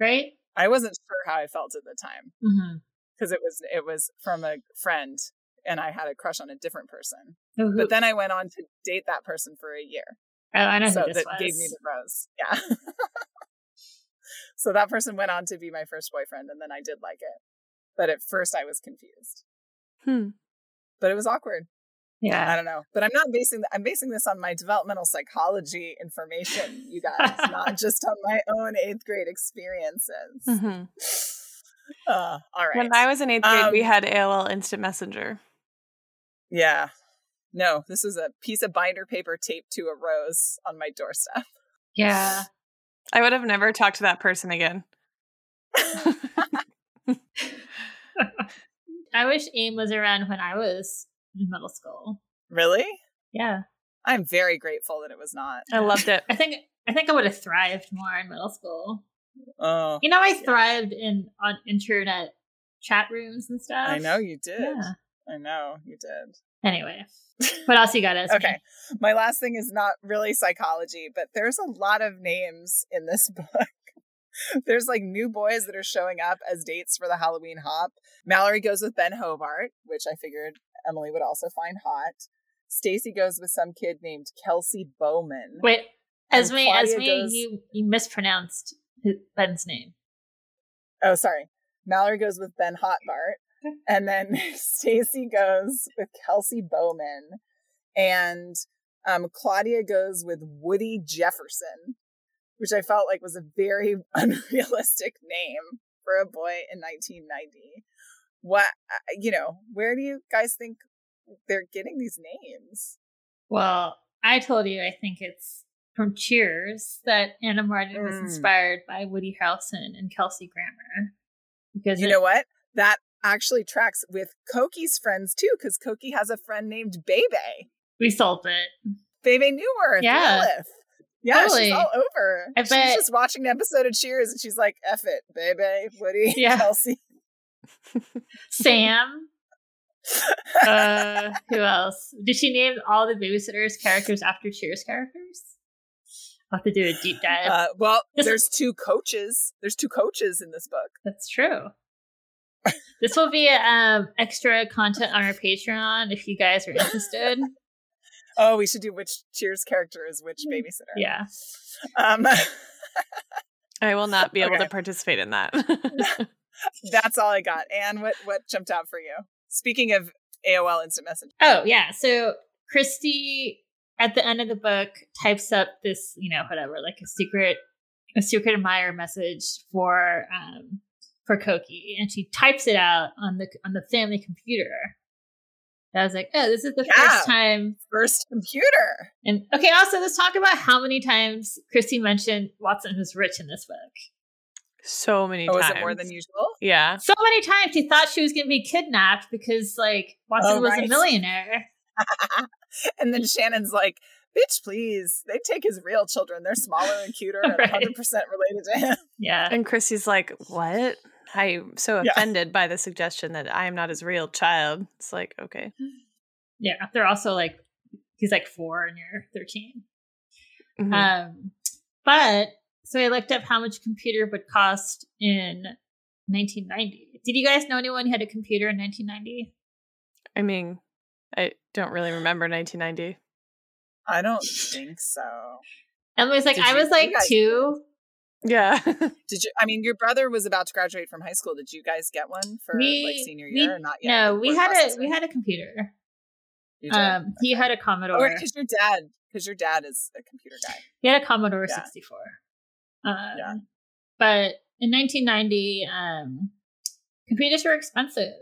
right? I wasn't sure how I felt at the time Mm-hmm. because it was it was from a friend and I had a crush on a different person. But But then I went on to date that person for a year. oh, I know so that was. gave me the rose. Yeah. [laughs] so that person went on to be my first boyfriend and then I did like it. But at first I was confused. Hmm. But it was awkward. Yeah. I don't know. But I'm not basing I'm basing this on my developmental psychology information, you [laughs] guys, not just on my own eighth grade experiences. Mhm. [sighs] Uh, all right. When I was in eighth grade, we Um, had AOL Instant Messenger. Yeah. No, this was a piece of binder paper taped to a rose on my doorstep. Yeah. [laughs] I would have never talked to that person again. [laughs] I wish AIM was around when I was in middle school. really? Yeah. I'm very grateful that it was not. I loved it. [laughs] I think I think I would have thrived more in middle school. Oh, You know, I thrived in on internet chat rooms and stuff. I know you did. Yeah. I know you did. Anyway, [laughs] what else you got? Esme? Okay. My last thing is not really psychology, but there's a lot of names in this [laughs] book. there's like new boys that are showing up as dates for the Halloween hop. Mallory goes with Ben Hobart, which I figured Emily would also find hot. Stacey goes with some kid named Kelsey Bowman. Wait, Esme, Esme, goes- you you mispronounced Ben's name. Oh, sorry. Mallory goes with Ben Hotbart. And then [laughs] Stacey goes with Kelsey Bowman. And um, Claudia goes with Woody Jefferson, which I felt like was a very [laughs] unrealistic name for a boy in 1990. What, uh, you know, where do you guys think they're getting these names? Well, I told you I think it's from Cheers that Ann M. Martin was Mm. inspired by Woody Harrelson and Kelsey Grammer. Because You it- know what? That actually tracks with Cokie's friends too, because Cokie has a friend named Bebe. we solved it. Bebe Neuwirth. Yeah. Lilith. Yeah, Totally. she's all over. I she's bet- just watching an episode of Cheers and she's like, F it, Bebe, Woody, [laughs] Yeah. Kelsey. [laughs] Sam. uh, who else? Did she name all the babysitters characters after Cheers characters? I'll have to do a deep dive. Uh, well, [laughs] there's two coaches. There's two coaches in this book. That's true. This will be um extra content on our Patreon if you guys are interested. [laughs] Oh, we should do which Cheers character is which babysitter. yeah. Um, [laughs] I will not be able Okay. to participate in that. [laughs] that's all I got. And what what jumped out for you? Speaking of AOL Instant Message. Oh yeah. So Kristy at the end of the book types up this, you know, whatever, like a secret a secret admirer message for um for Cokie. And she types it out on the on the family computer. I was like, oh, this is the Yeah. first time First computer. And okay, also let's talk about how many times Kristy mentioned Watson who's rich in this book. so many Oh, times. was it more than usual? Yeah. So many times he thought she was gonna be kidnapped because like Watson Oh, was a millionaire. [laughs] and then Shannon's like, bitch, please. They take his real children. They're smaller and cuter and [laughs] Right. 100% related to him. Yeah. And Kristy's like, "What? I'm so Yeah. offended by the suggestion that I am not his real child." It's like, okay, [sighs] Yeah. They're also like he's like four and you're 13. Mhm. Um but so I looked up how much a computer would cost in 1990. Did you guys know anyone who had a computer in 1990? I mean, I don't really remember 1990. I don't think so. Emily's like, Did I was like guys- two. Yeah. [laughs] Did you? I mean, your brother was about to graduate from high school. Did you guys get one for We- like senior we- year or not yet? No, we had a we had a computer. Um, he had a Oh, Commodore. because your dad, because your dad is a computer guy. He had a Commodore Yeah. 64. Um, Yeah. But in 1990, um, computers were expensive.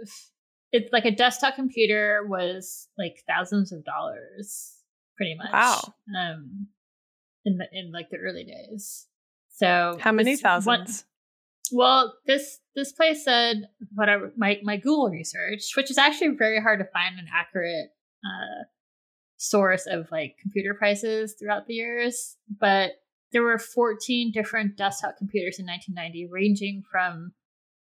It's like a desktop computer was like thousands of dollars, pretty much. Wow. Um, in the in like the early days. So How many this one- thousands? well, this this place said whatever my my Google research, which is actually very hard to find an accurate uh, source of like computer prices throughout the years, but there were 14 different desktop computers in 1990, ranging from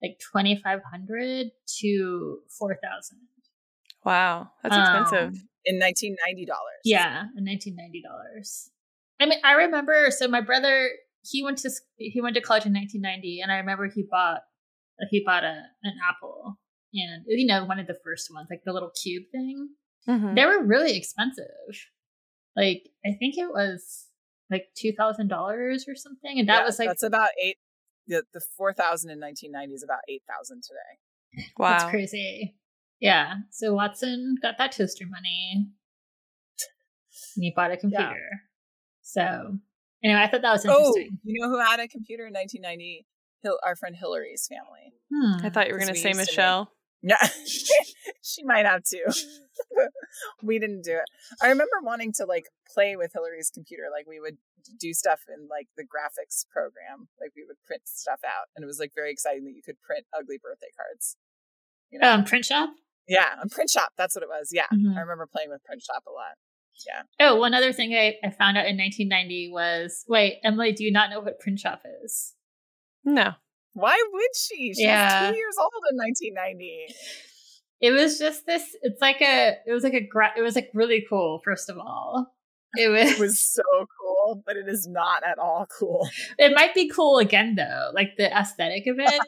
like 2,500 to 4,000. Wow, that's Um, expensive. in nineteen ninety dollars. Yeah, in nineteen ninety dollars. I mean, I remember. So my brother, he went to he went to college in nineteen ninety, and I remember he bought he bought a an Apple, and you know one of the first ones, like the little cube thing. Mhm. They were really expensive. Like I think it was like two thousand dollars or something, and that Yeah, was like that's about eight. The, the four thousand in nineteen ninety is about eight thousand today. Wow. that's crazy. Yeah. So Watson got that toaster money, and he bought a computer. So anyway, I thought that was interesting. Oh, interesting. you know who had a computer in nineteen ninety? Hil- our friend Hillary's family. Hmm. I thought you were going to we say to make- Michelle. Yeah, [laughs] she might have too. [laughs] we didn't do it. I remember wanting to like play with Hillary's computer. Like we would do stuff in like the graphics program. Like we would print stuff out, and it was like very exciting that you could print ugly birthday cards. You know? Um, print shop. yeah, on Print Shop. That's what it was. Yeah, Mhm. I remember playing with Print Shop a lot. Oh, one other thing I, I found out in 1990 was wait, Emily, do you not know what print shop is? No. Why would she? She Yeah. was two years old in 1990. It was just this. It's like a. It was like a. Gra- it was like really cool. First of all, [laughs] it was. It was so cool, but it is not at all cool. It might be cool again though, like the aesthetic of it.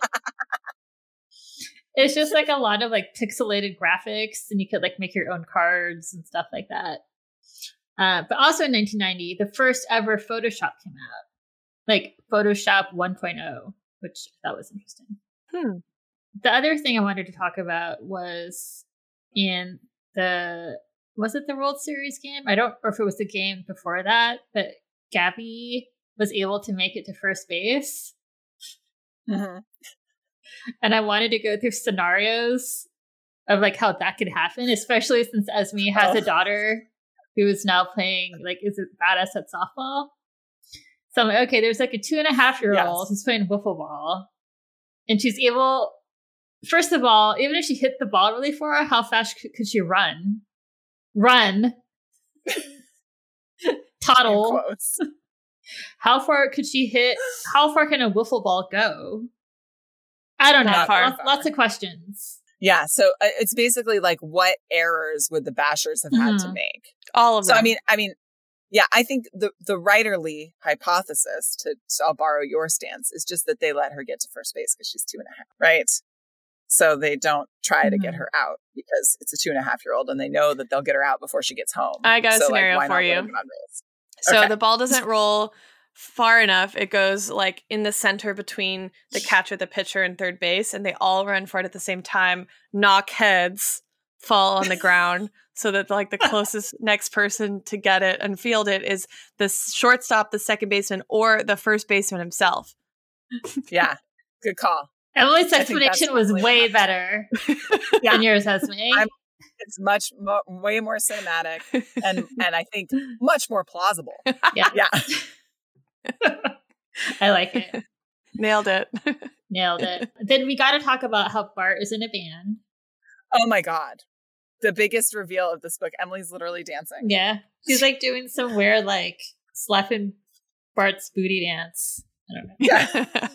it's just like a lot of like pixelated graphics, and you could like make your own cards and stuff like that. Uh, but also in 1990, the first ever Photoshop came out, like Photoshop 1.0, which I thought was interesting. Hmm. The other thing I wanted to talk about was in the was it the World Series game? I don't or if it was the game before that, but Gabbie was able to make it to first base. Mhm. [laughs] And I wanted to go through scenarios of like how that could happen, especially since Esme has a Oh. daughter who is now playing like is it badass at softball. So I'm like, okay, there's like a two and a half year old Yes. who's playing wiffle ball, and she's able. First of all, even if she hit the ball really far, how fast could, could she run? Run. [laughs] Toddle. How far could she hit? How far can a wiffle ball go? I don't know. Far. Lots, lots of questions. Yeah, so uh, it's basically like what errors would the bashers have had to Mhm. make? All of So them. So I mean, I mean, yeah, I think the the writerly hypothesis to, to I'll borrow your stance is just that they let her get to first base because she's two and a half, right? So they don't try to get Mhm. her out because it's a two and a half year old and they know that they'll get her out before she gets home. I got a So, like, scenario not for you. her get on base? So Okay. the ball doesn't roll far enough. It goes like in the center between the catcher, the pitcher, and third base, and they all run for it at the same time, knock heads, fall on the [laughs] ground, so that like the closest next person to get it and field it is the shortstop, the second baseman, or the first baseman himself. [laughs] Yeah, good call. Emily's I explanation was probably way what better [laughs] Yeah. than yours, Esme. I'm- It's much mo- way more cinematic and and I think much more plausible. yeah, Yeah. [laughs] I like it. [laughs] Nailed it. [laughs] Nailed it. then we got to talk about how Bart is in a band. Oh my god. The biggest reveal of this book. Emily's literally dancing. Yeah, she's like doing some weird like slapping Bart's booty dance. I don't Yeah.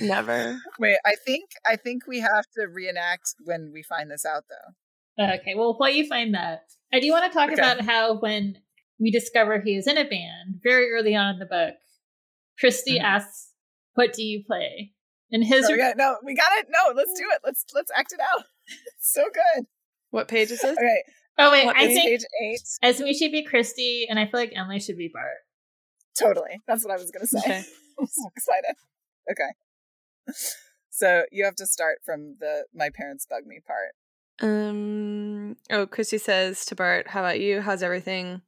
Never. Wait, I think I think we have to reenact when we find this out though. okay, well, while you find that, I do want to talk Okay. about how when we discover he is in a band very early on in the book, Kristy Mhm. asks, "What do you play?" And his No, we got no, we got it. No, let's do it. Let's let's act it out. It's [laughs] so good. What page is this? Okay. Oh wait, What I is think Page eight. Esme should be Kristy, and I feel like Emily should be Bart. Totally. That's what I was gonna say. Okay. [laughs] I'm so excited. Okay. So you have to start from the my parents bug me part. Um. Oh, Kristy says to Bart, "How about you? How's everything?"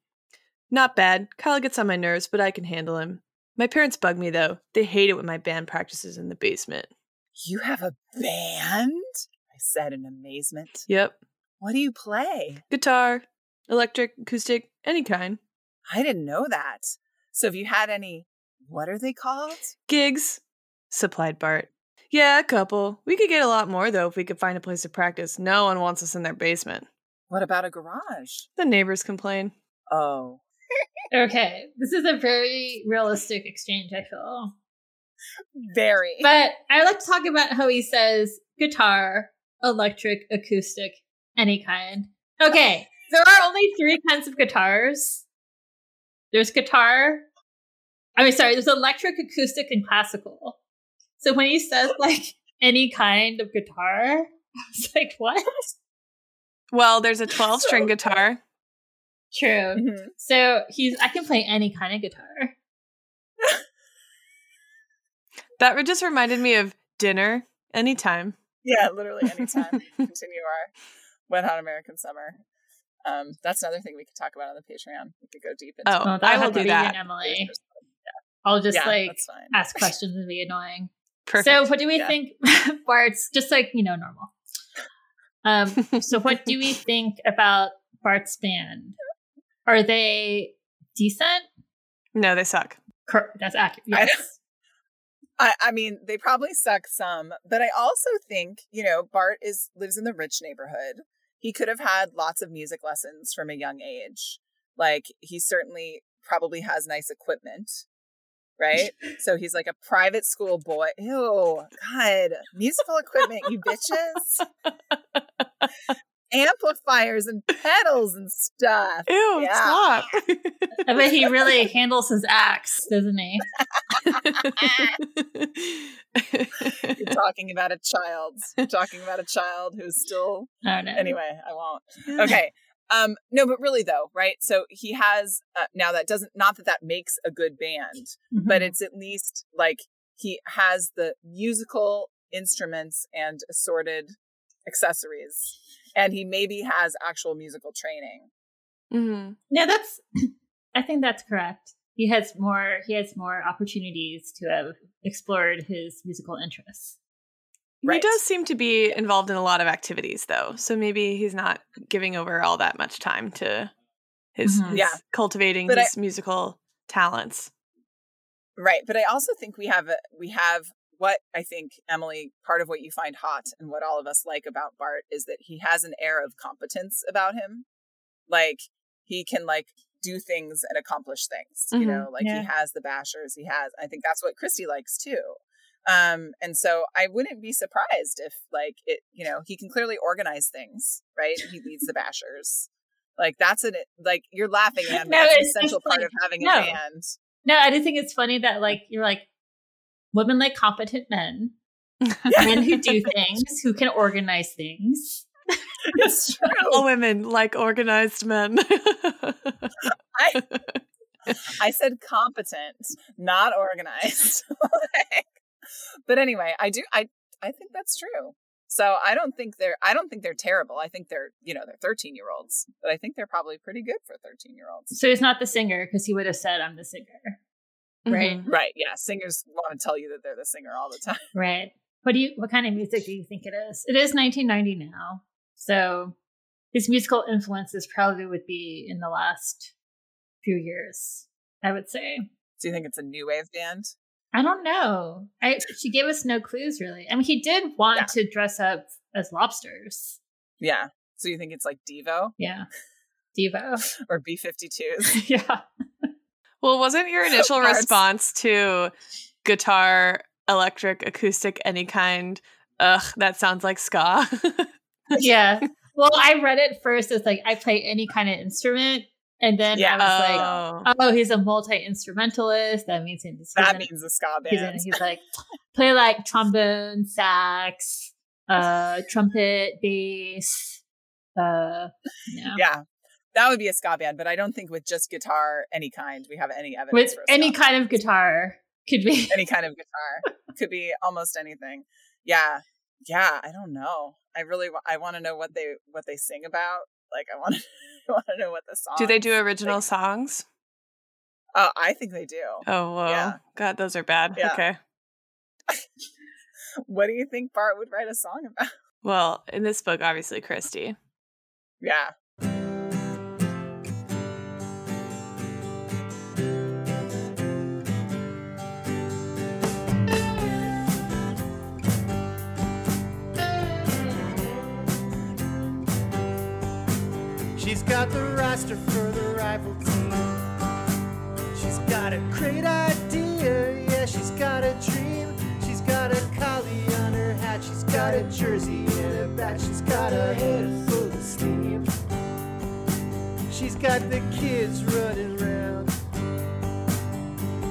Not bad. Kyle gets on my nerves, but I can handle him. My parents bug me though. They hate it when my band practices in the basement. You have a band? I said in amazement. Yep. What do you play? Guitar, electric, acoustic, any kind. I didn't know that. So have you had any what are they called? Gigs, supplied Bart. Yeah, a couple. We could get a lot more though if we could find a place to practice. No one wants us in their basement. What about a garage? The neighbors complain. Oh. Okay, this is a very realistic exchange. I feel, Very. but I like to talk about how he says guitar, electric, acoustic, any kind. Okay, there are only three kinds of guitars. There's guitar. I mean, sorry. There's electric, acoustic, and classical. So when he says like any kind of guitar, [laughs] I was like, what? Well, there's a 12 string guitar. True. Mhm. So he's I can play any kind of guitar. [laughs] That just reminded me of dinner anytime. Yeah, literally anytime. [laughs] Continue our Wet Hot American Summer. Um, that's another thing we could talk about on the Patreon. We could go deep into Oh, Well, I that'll will have to do be that. in Emily. I'll just yeah, like ask [laughs] questions and be annoying. Perfect. So what do we Yeah. think Bart's just like, you know, normal. Um so what do we think about Bart's band? Are they decent? no, they suck. Cor- That's accurate. I- Yes. I, I mean, they probably suck some, but I also think, you know, Bart is lives in the rich neighborhood. He could have had lots of music lessons from a young age. Like he certainly probably has nice equipment, right? [laughs] so he's like a private school boy. Ew, God, musical equipment, you bitches. [laughs] Amplifiers and pedals and stuff. Ew, Yeah. stop. [laughs] I bet he really handles his axe, doesn't he? [laughs] You're talking about a child. You're talking about a child who's still [laughs] I don't know. anyway i won't okay um no but really though right so he has uh, now that doesn't not that that makes a good band Mhm. but it's at least like he has the musical instruments and assorted accessories and he maybe has actual musical training Mm-hmm. No, that's. [clears throat] I think that's correct. He has more. He has more opportunities to have explored his musical interests. He does seem to be involved in a lot of activities, though. So maybe he's not giving over all that much time to his, Mhm. his Yeah. cultivating But I- his musical talents. right but i also think we have a, we have what i think emily part of what you find hot and what all of us like about bart is that he has an air of competence about him. Like he can like do things and accomplish things you Mhm. know? Like Yeah. he has the bashers he has i think that's what kristy likes too. Um and so i wouldn't be surprised if like it you know he can clearly organize things right? He leads the bashers. Like that's an like you're laughing at [laughs] No, that's an essential part like- of having no. a band. No, I just think it's funny that like you're like women like competent men, [laughs] men who do [laughs] things, who can organize things. [laughs] it's true All women like organized men. I I said competent, not organized. Like, but anyway, I do I I think that's true. So I don't think they're I don't think they're terrible. I think they're, you know, they're 13 year olds, but I think they're probably pretty good for 13 year olds. So he's not the singer because he would have said, "I'm the singer." Right. Mhm. Right. Yeah. Singers want to tell you that they're the singer all the time. [laughs] Right. What do you? What kind of music do you think it is? It is 1990 now, so his musical influences probably would be in the last few years. I would say. Do you think it's a new wave band? I don't know. I she gave us no clues really. I mean, he did want Yeah. to dress up as lobsters. Yeah. So you think it's like Devo Yeah, [laughs] Devo. or B52s? [laughs] yeah. Well, wasn't your [laughs] initial Parts. response to guitar, electric, acoustic, any kind? Ugh, that sounds like ska. [laughs] yeah. Well, I read it first as like I play any kind of instrument, and then Yeah. I was like, Oh. oh, he's a multi instrumentalist. That means he's, he's That in- means a ska he's, in- band. he's like play like trombone, sax, uh, trumpet, bass, Uh, no. Yeah. That would be a ska band, but I don't think with just guitar, any kind, we have any evidence With for a any band. kind of guitar could be. any kind of guitar could be almost anything yeah yeah i don't know i really i want to know what they what they sing about like i want to want to know what the song Do they do original songs? oh i think they do Oh, whoa. Yeah. God, those are bad. Yeah. Okay. [laughs] what do you think bart would write a song about Well, in this book, obviously, Kristy. yeah She's got the roster for the rival team. She's got a great idea, yeah, she's got a dream. She's got a collie on her hat, she's got a jersey in her back, she's got a head full of steam. She's got the kids running round.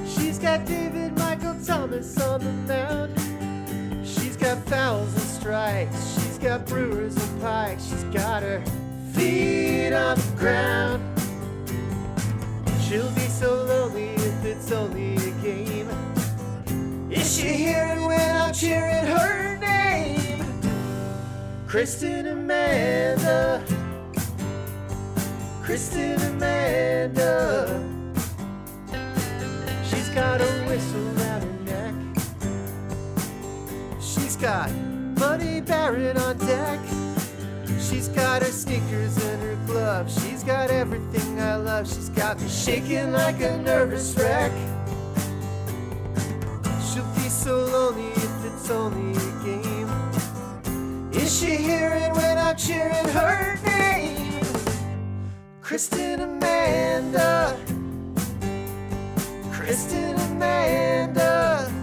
She's got David Michael Thomas on the mound. She's got fouls and strikes. She's got brewers and pikes. She's got her feet on the ground. She'll be so lonely if it's only a game. Is she hearing when I'm cheering her name? Kristin Amanda. Kristin Amanda. She's got a whistle around her neck. She's got Buddy Barrett on deck. She's got her sneakers and her gloves. She's got everything I love. She's got me shaking like a nervous wreck. She'll be so lonely if it's only a game. Is she hearing when I'm cheering her name? Kristin Amanda. Kristin Amanda.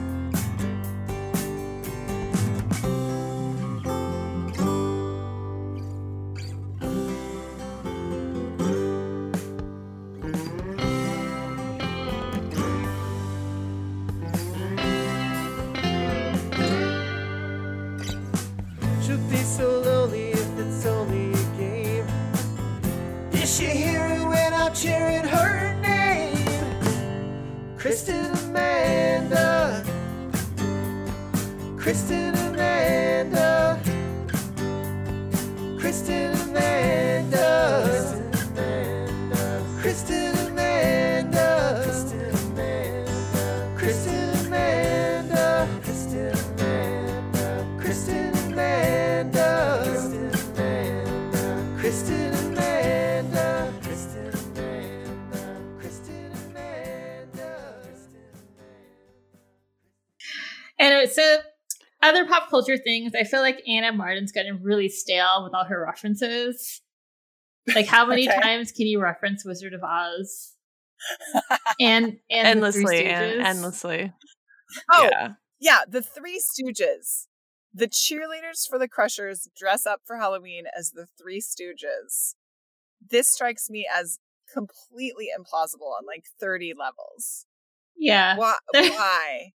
Culture things, I feel like Ann M. Martin's getting really stale with all her references. Like, how many [laughs] Okay. times can you reference Wizard of Oz? [laughs] And, and endlessly and endlessly. oh Yeah. yeah the three stooges the cheerleaders for the Krushers dress up for halloween as the three stooges this strikes me as completely implausible on like 30 levels Yeah. why [laughs] why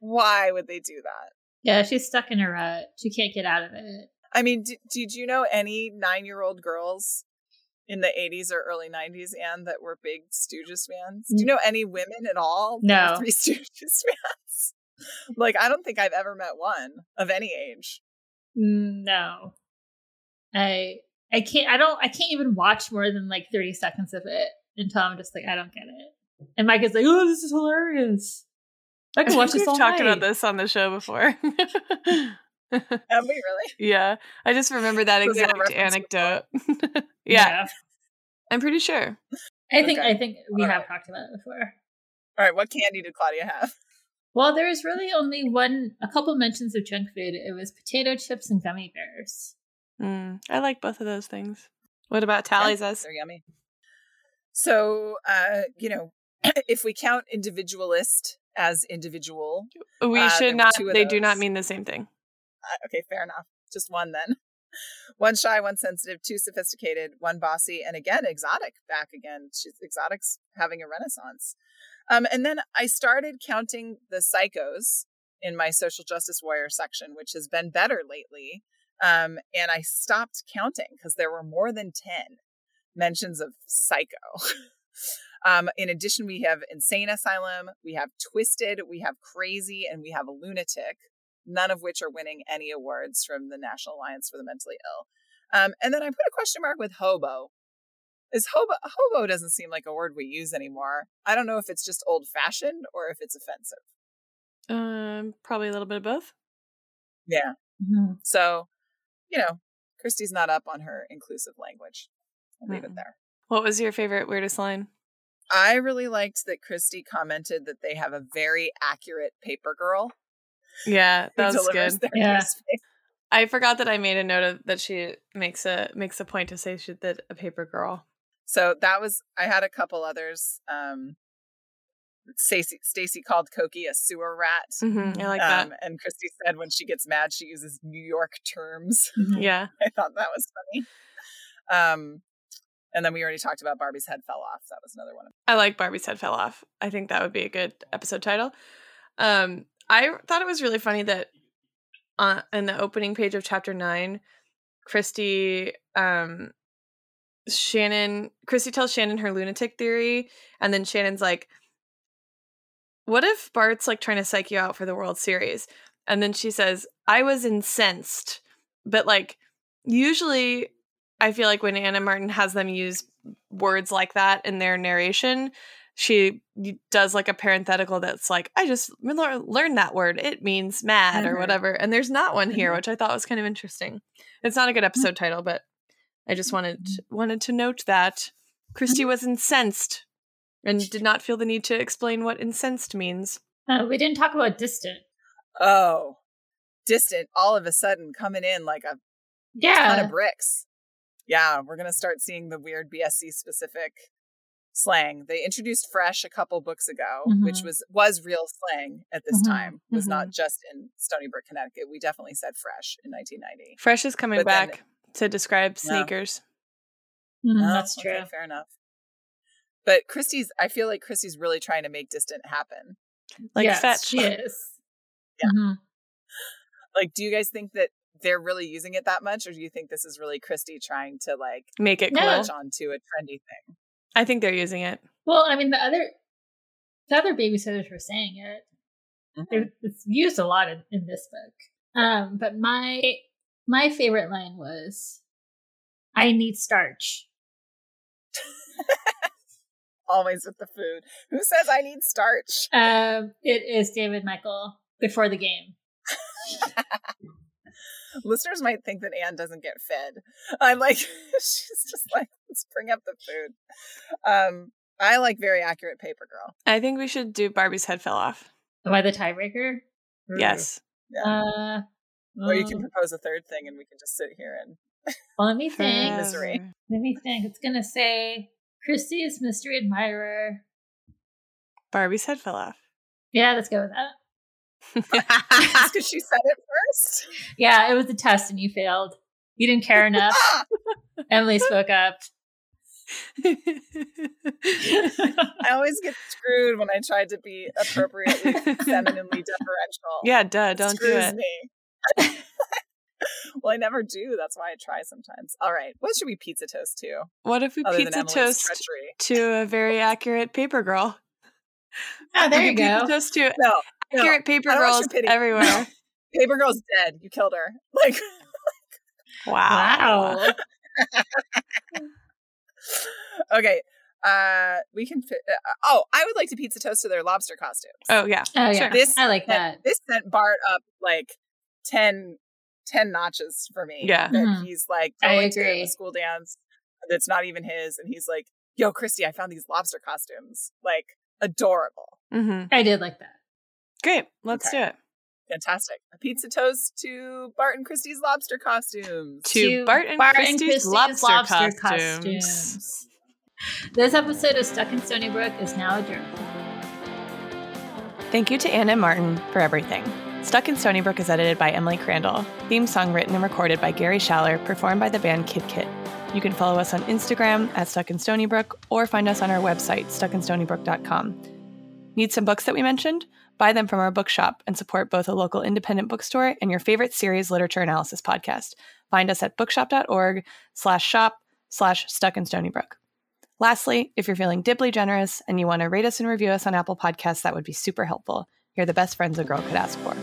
why would they do that Yeah, she's stuck in a rut. She can't get out of it. I mean, d- did you know any nine year old girls in the 80s or early 90s, and that were big Stooges fans? Do you know any women at all? that No. Three [laughs] Stooges fans. like, I don't think I've ever met one of any age. No. I I can't I don't I can't even watch more than like 30 seconds of it until I'm just like, I don't get it. And Mike is like, oh, this is hilarious. I can [laughs] I watch think this all we've talked night. about this on the show before. [laughs] Have we really? yeah, I just remember that Was it a exact anecdote. [laughs] yeah, yeah. I'm pretty sure. I think Okay. I think we All have right. talked about it before. All right, what candy did Claudia have? Well, there was really only one a couple mentions of junk food. It was potato chips and gummy bears. Mm, I like both of those things. What about Tally's us? They're yummy. So, uh, you know, [clears throat] if we count individualist as individual, We Uh, should not. They do not mean the same thing. Uh, okay, fair enough. Just one then. [laughs] One shy, one sensitive, two sophisticated, one bossy, and again exotic. Back again. She's exotics having a renaissance. Um, and then I started counting the psychos in my social justice warrior section, which has been better lately. Um, and I stopped counting because there were more than 10 mentions of Psycho. [laughs] um, in addition, we have Insane Asylum, we have Twisted, we have Crazy, and we have Lunatic, none of which are winning any awards from the National Alliance for the Mentally Ill. Um, and then I put a question mark with Hobo. Is hobo hobo doesn't seem like a word we use anymore. I don't know if it's just old fashioned or if it's offensive. Um, probably a little bit of both. Yeah. Mhm. So, you know, Kristy's not up on her inclusive language. I'll leave Mm-mm. it there. What was your favorite weirdest line? I really liked that Kristy commented that they have a very accurate paper girl Yeah, who that was good. Yeah. I forgot that I made a note of that she makes a makes a point to say she that a paper girl. So that was I had a couple others. Um Stacey Stacey called Cokie a sewer rat. Mm-hmm. I like um, and Kristy said when she gets mad she uses New York terms. that. Mhm. Yeah. [laughs] I thought that was funny. Um and then we already talked about Barbie's head fell off. That was another one. I like Barbie's head fell off. I think that would be a good episode title. Um, I thought it was really funny that uh, in the opening page of chapter nine, Kristy, um, Shannon, Kristy tells Shannon her lunatic theory, and then Shannon's like, "What if Bart's like trying to psych you out for the World Series?" And then she says, "I was incensed," but like usually I feel like when Ann M. Martin has them use words like that in their narration, she does like a parenthetical that's like, I just learned that word. It means mad or Mhm. whatever. And there's not one here, Mhm. which I thought was kind of interesting. It's not a good episode title, but I just wanted wanted to note that Kristy was incensed and did not feel the need to explain what incensed means. Uh, we didn't talk about distant. Oh. Distant all of a sudden coming in like a ton of bricks. Yeah, we're gonna start seeing the weird BSC specific slang. They introduced fresh a couple books ago, which Mhm. was was real slang at this Mhm, time. Was not just in Stoneybrook, Connecticut. We definitely said fresh in 1990. Fresh is coming But then- back to describe Yeah. sneakers. Mhm, Oh, that's okay, true. fair enough. But Kristy's, I feel like Kristy's really trying to make distant happen. Like yes, fetch. she is. Yeah. Mhm. Like, do you guys think that they're really using it that much, or do you think this is really Kristy trying to like Make it No. cool. latch onto a trendy thing? I think they're using it. Well, I mean, the other the other babysitters were saying it. It- It's used a lot in, in this book. Um, but my my favorite line was, "I need starch." [laughs] Always with the food. Who says I need starch? Um, it is David Michael before the game. [laughs] Listeners might think that Anne doesn't get fed. I'm like, [laughs] she's just like, let's bring up the food. Um, I like very accurate paper girl. I think we should do Barbie's head fell off. Am I the tiebreaker? Yes. Uh, Or you can um, propose a third thing, and we can just sit here and [laughs] well, let me think. Misery. Let me think. It's gonna say Kristy's mystery admirer. Barbie's head fell off. Yeah, let's go with that. [laughs] because she said it first. Yeah, it was a test and you failed. You didn't care enough. [laughs] Emily spoke up. I always get screwed when I tried to be appropriately femininely deferential. [laughs] yeah, duh, don't do Screws it. Me. well, I never do. That's why I try sometimes. All right, what should we pizza toast to? What if we Other pizza toast treachery? to a very accurate paper girl? Oh, there you go. Pizza toast to No, no. accurate paper I don't want girls your pity. everywhere. [laughs] Paper Girl's dead. You killed her. [laughs] Like, Wow. Wow. [laughs] okay. Uh, we can. Fit, uh, oh, I would like to pizza toast to their lobster costumes. Oh yeah. Oh Sure. yeah, This I like sent- that. This sent Bart up like 10, 10 notches for me. Yeah. that Mhm. he's like I going to agree. a school dance that's not even his, and he's like, "Yo, Kristy, I found these lobster costumes. Like, adorable, hmm I did like that. Great. Let's Okay. do it. fantastic." A pizza toast to Bart and Kristy's lobster costumes. To Bart and Kristy's lobster costumes. This episode of Stuck in Stoneybrook is now adjourned. Thank you to Ann M. Martin for everything. Stuck in Stoneybrook is edited by Emily Crandall. Theme song written and recorded by Gary Schaller, performed by the band Kid Kit. You can follow us on Instagram at Stuck in Stoneybrook or find us on our website, stuckinstonybrook.com. Need some books that we mentioned? Buy them from our bookshop and support both a local independent bookstore and your favorite series literature analysis podcast. Find us at bookshop.org slash shop slash stuck in Stoneybrook. Lastly, if you're feeling dibly generous and you want to rate us and review us on Apple Podcasts, that would be super helpful. You're the best friends a girl could ask for.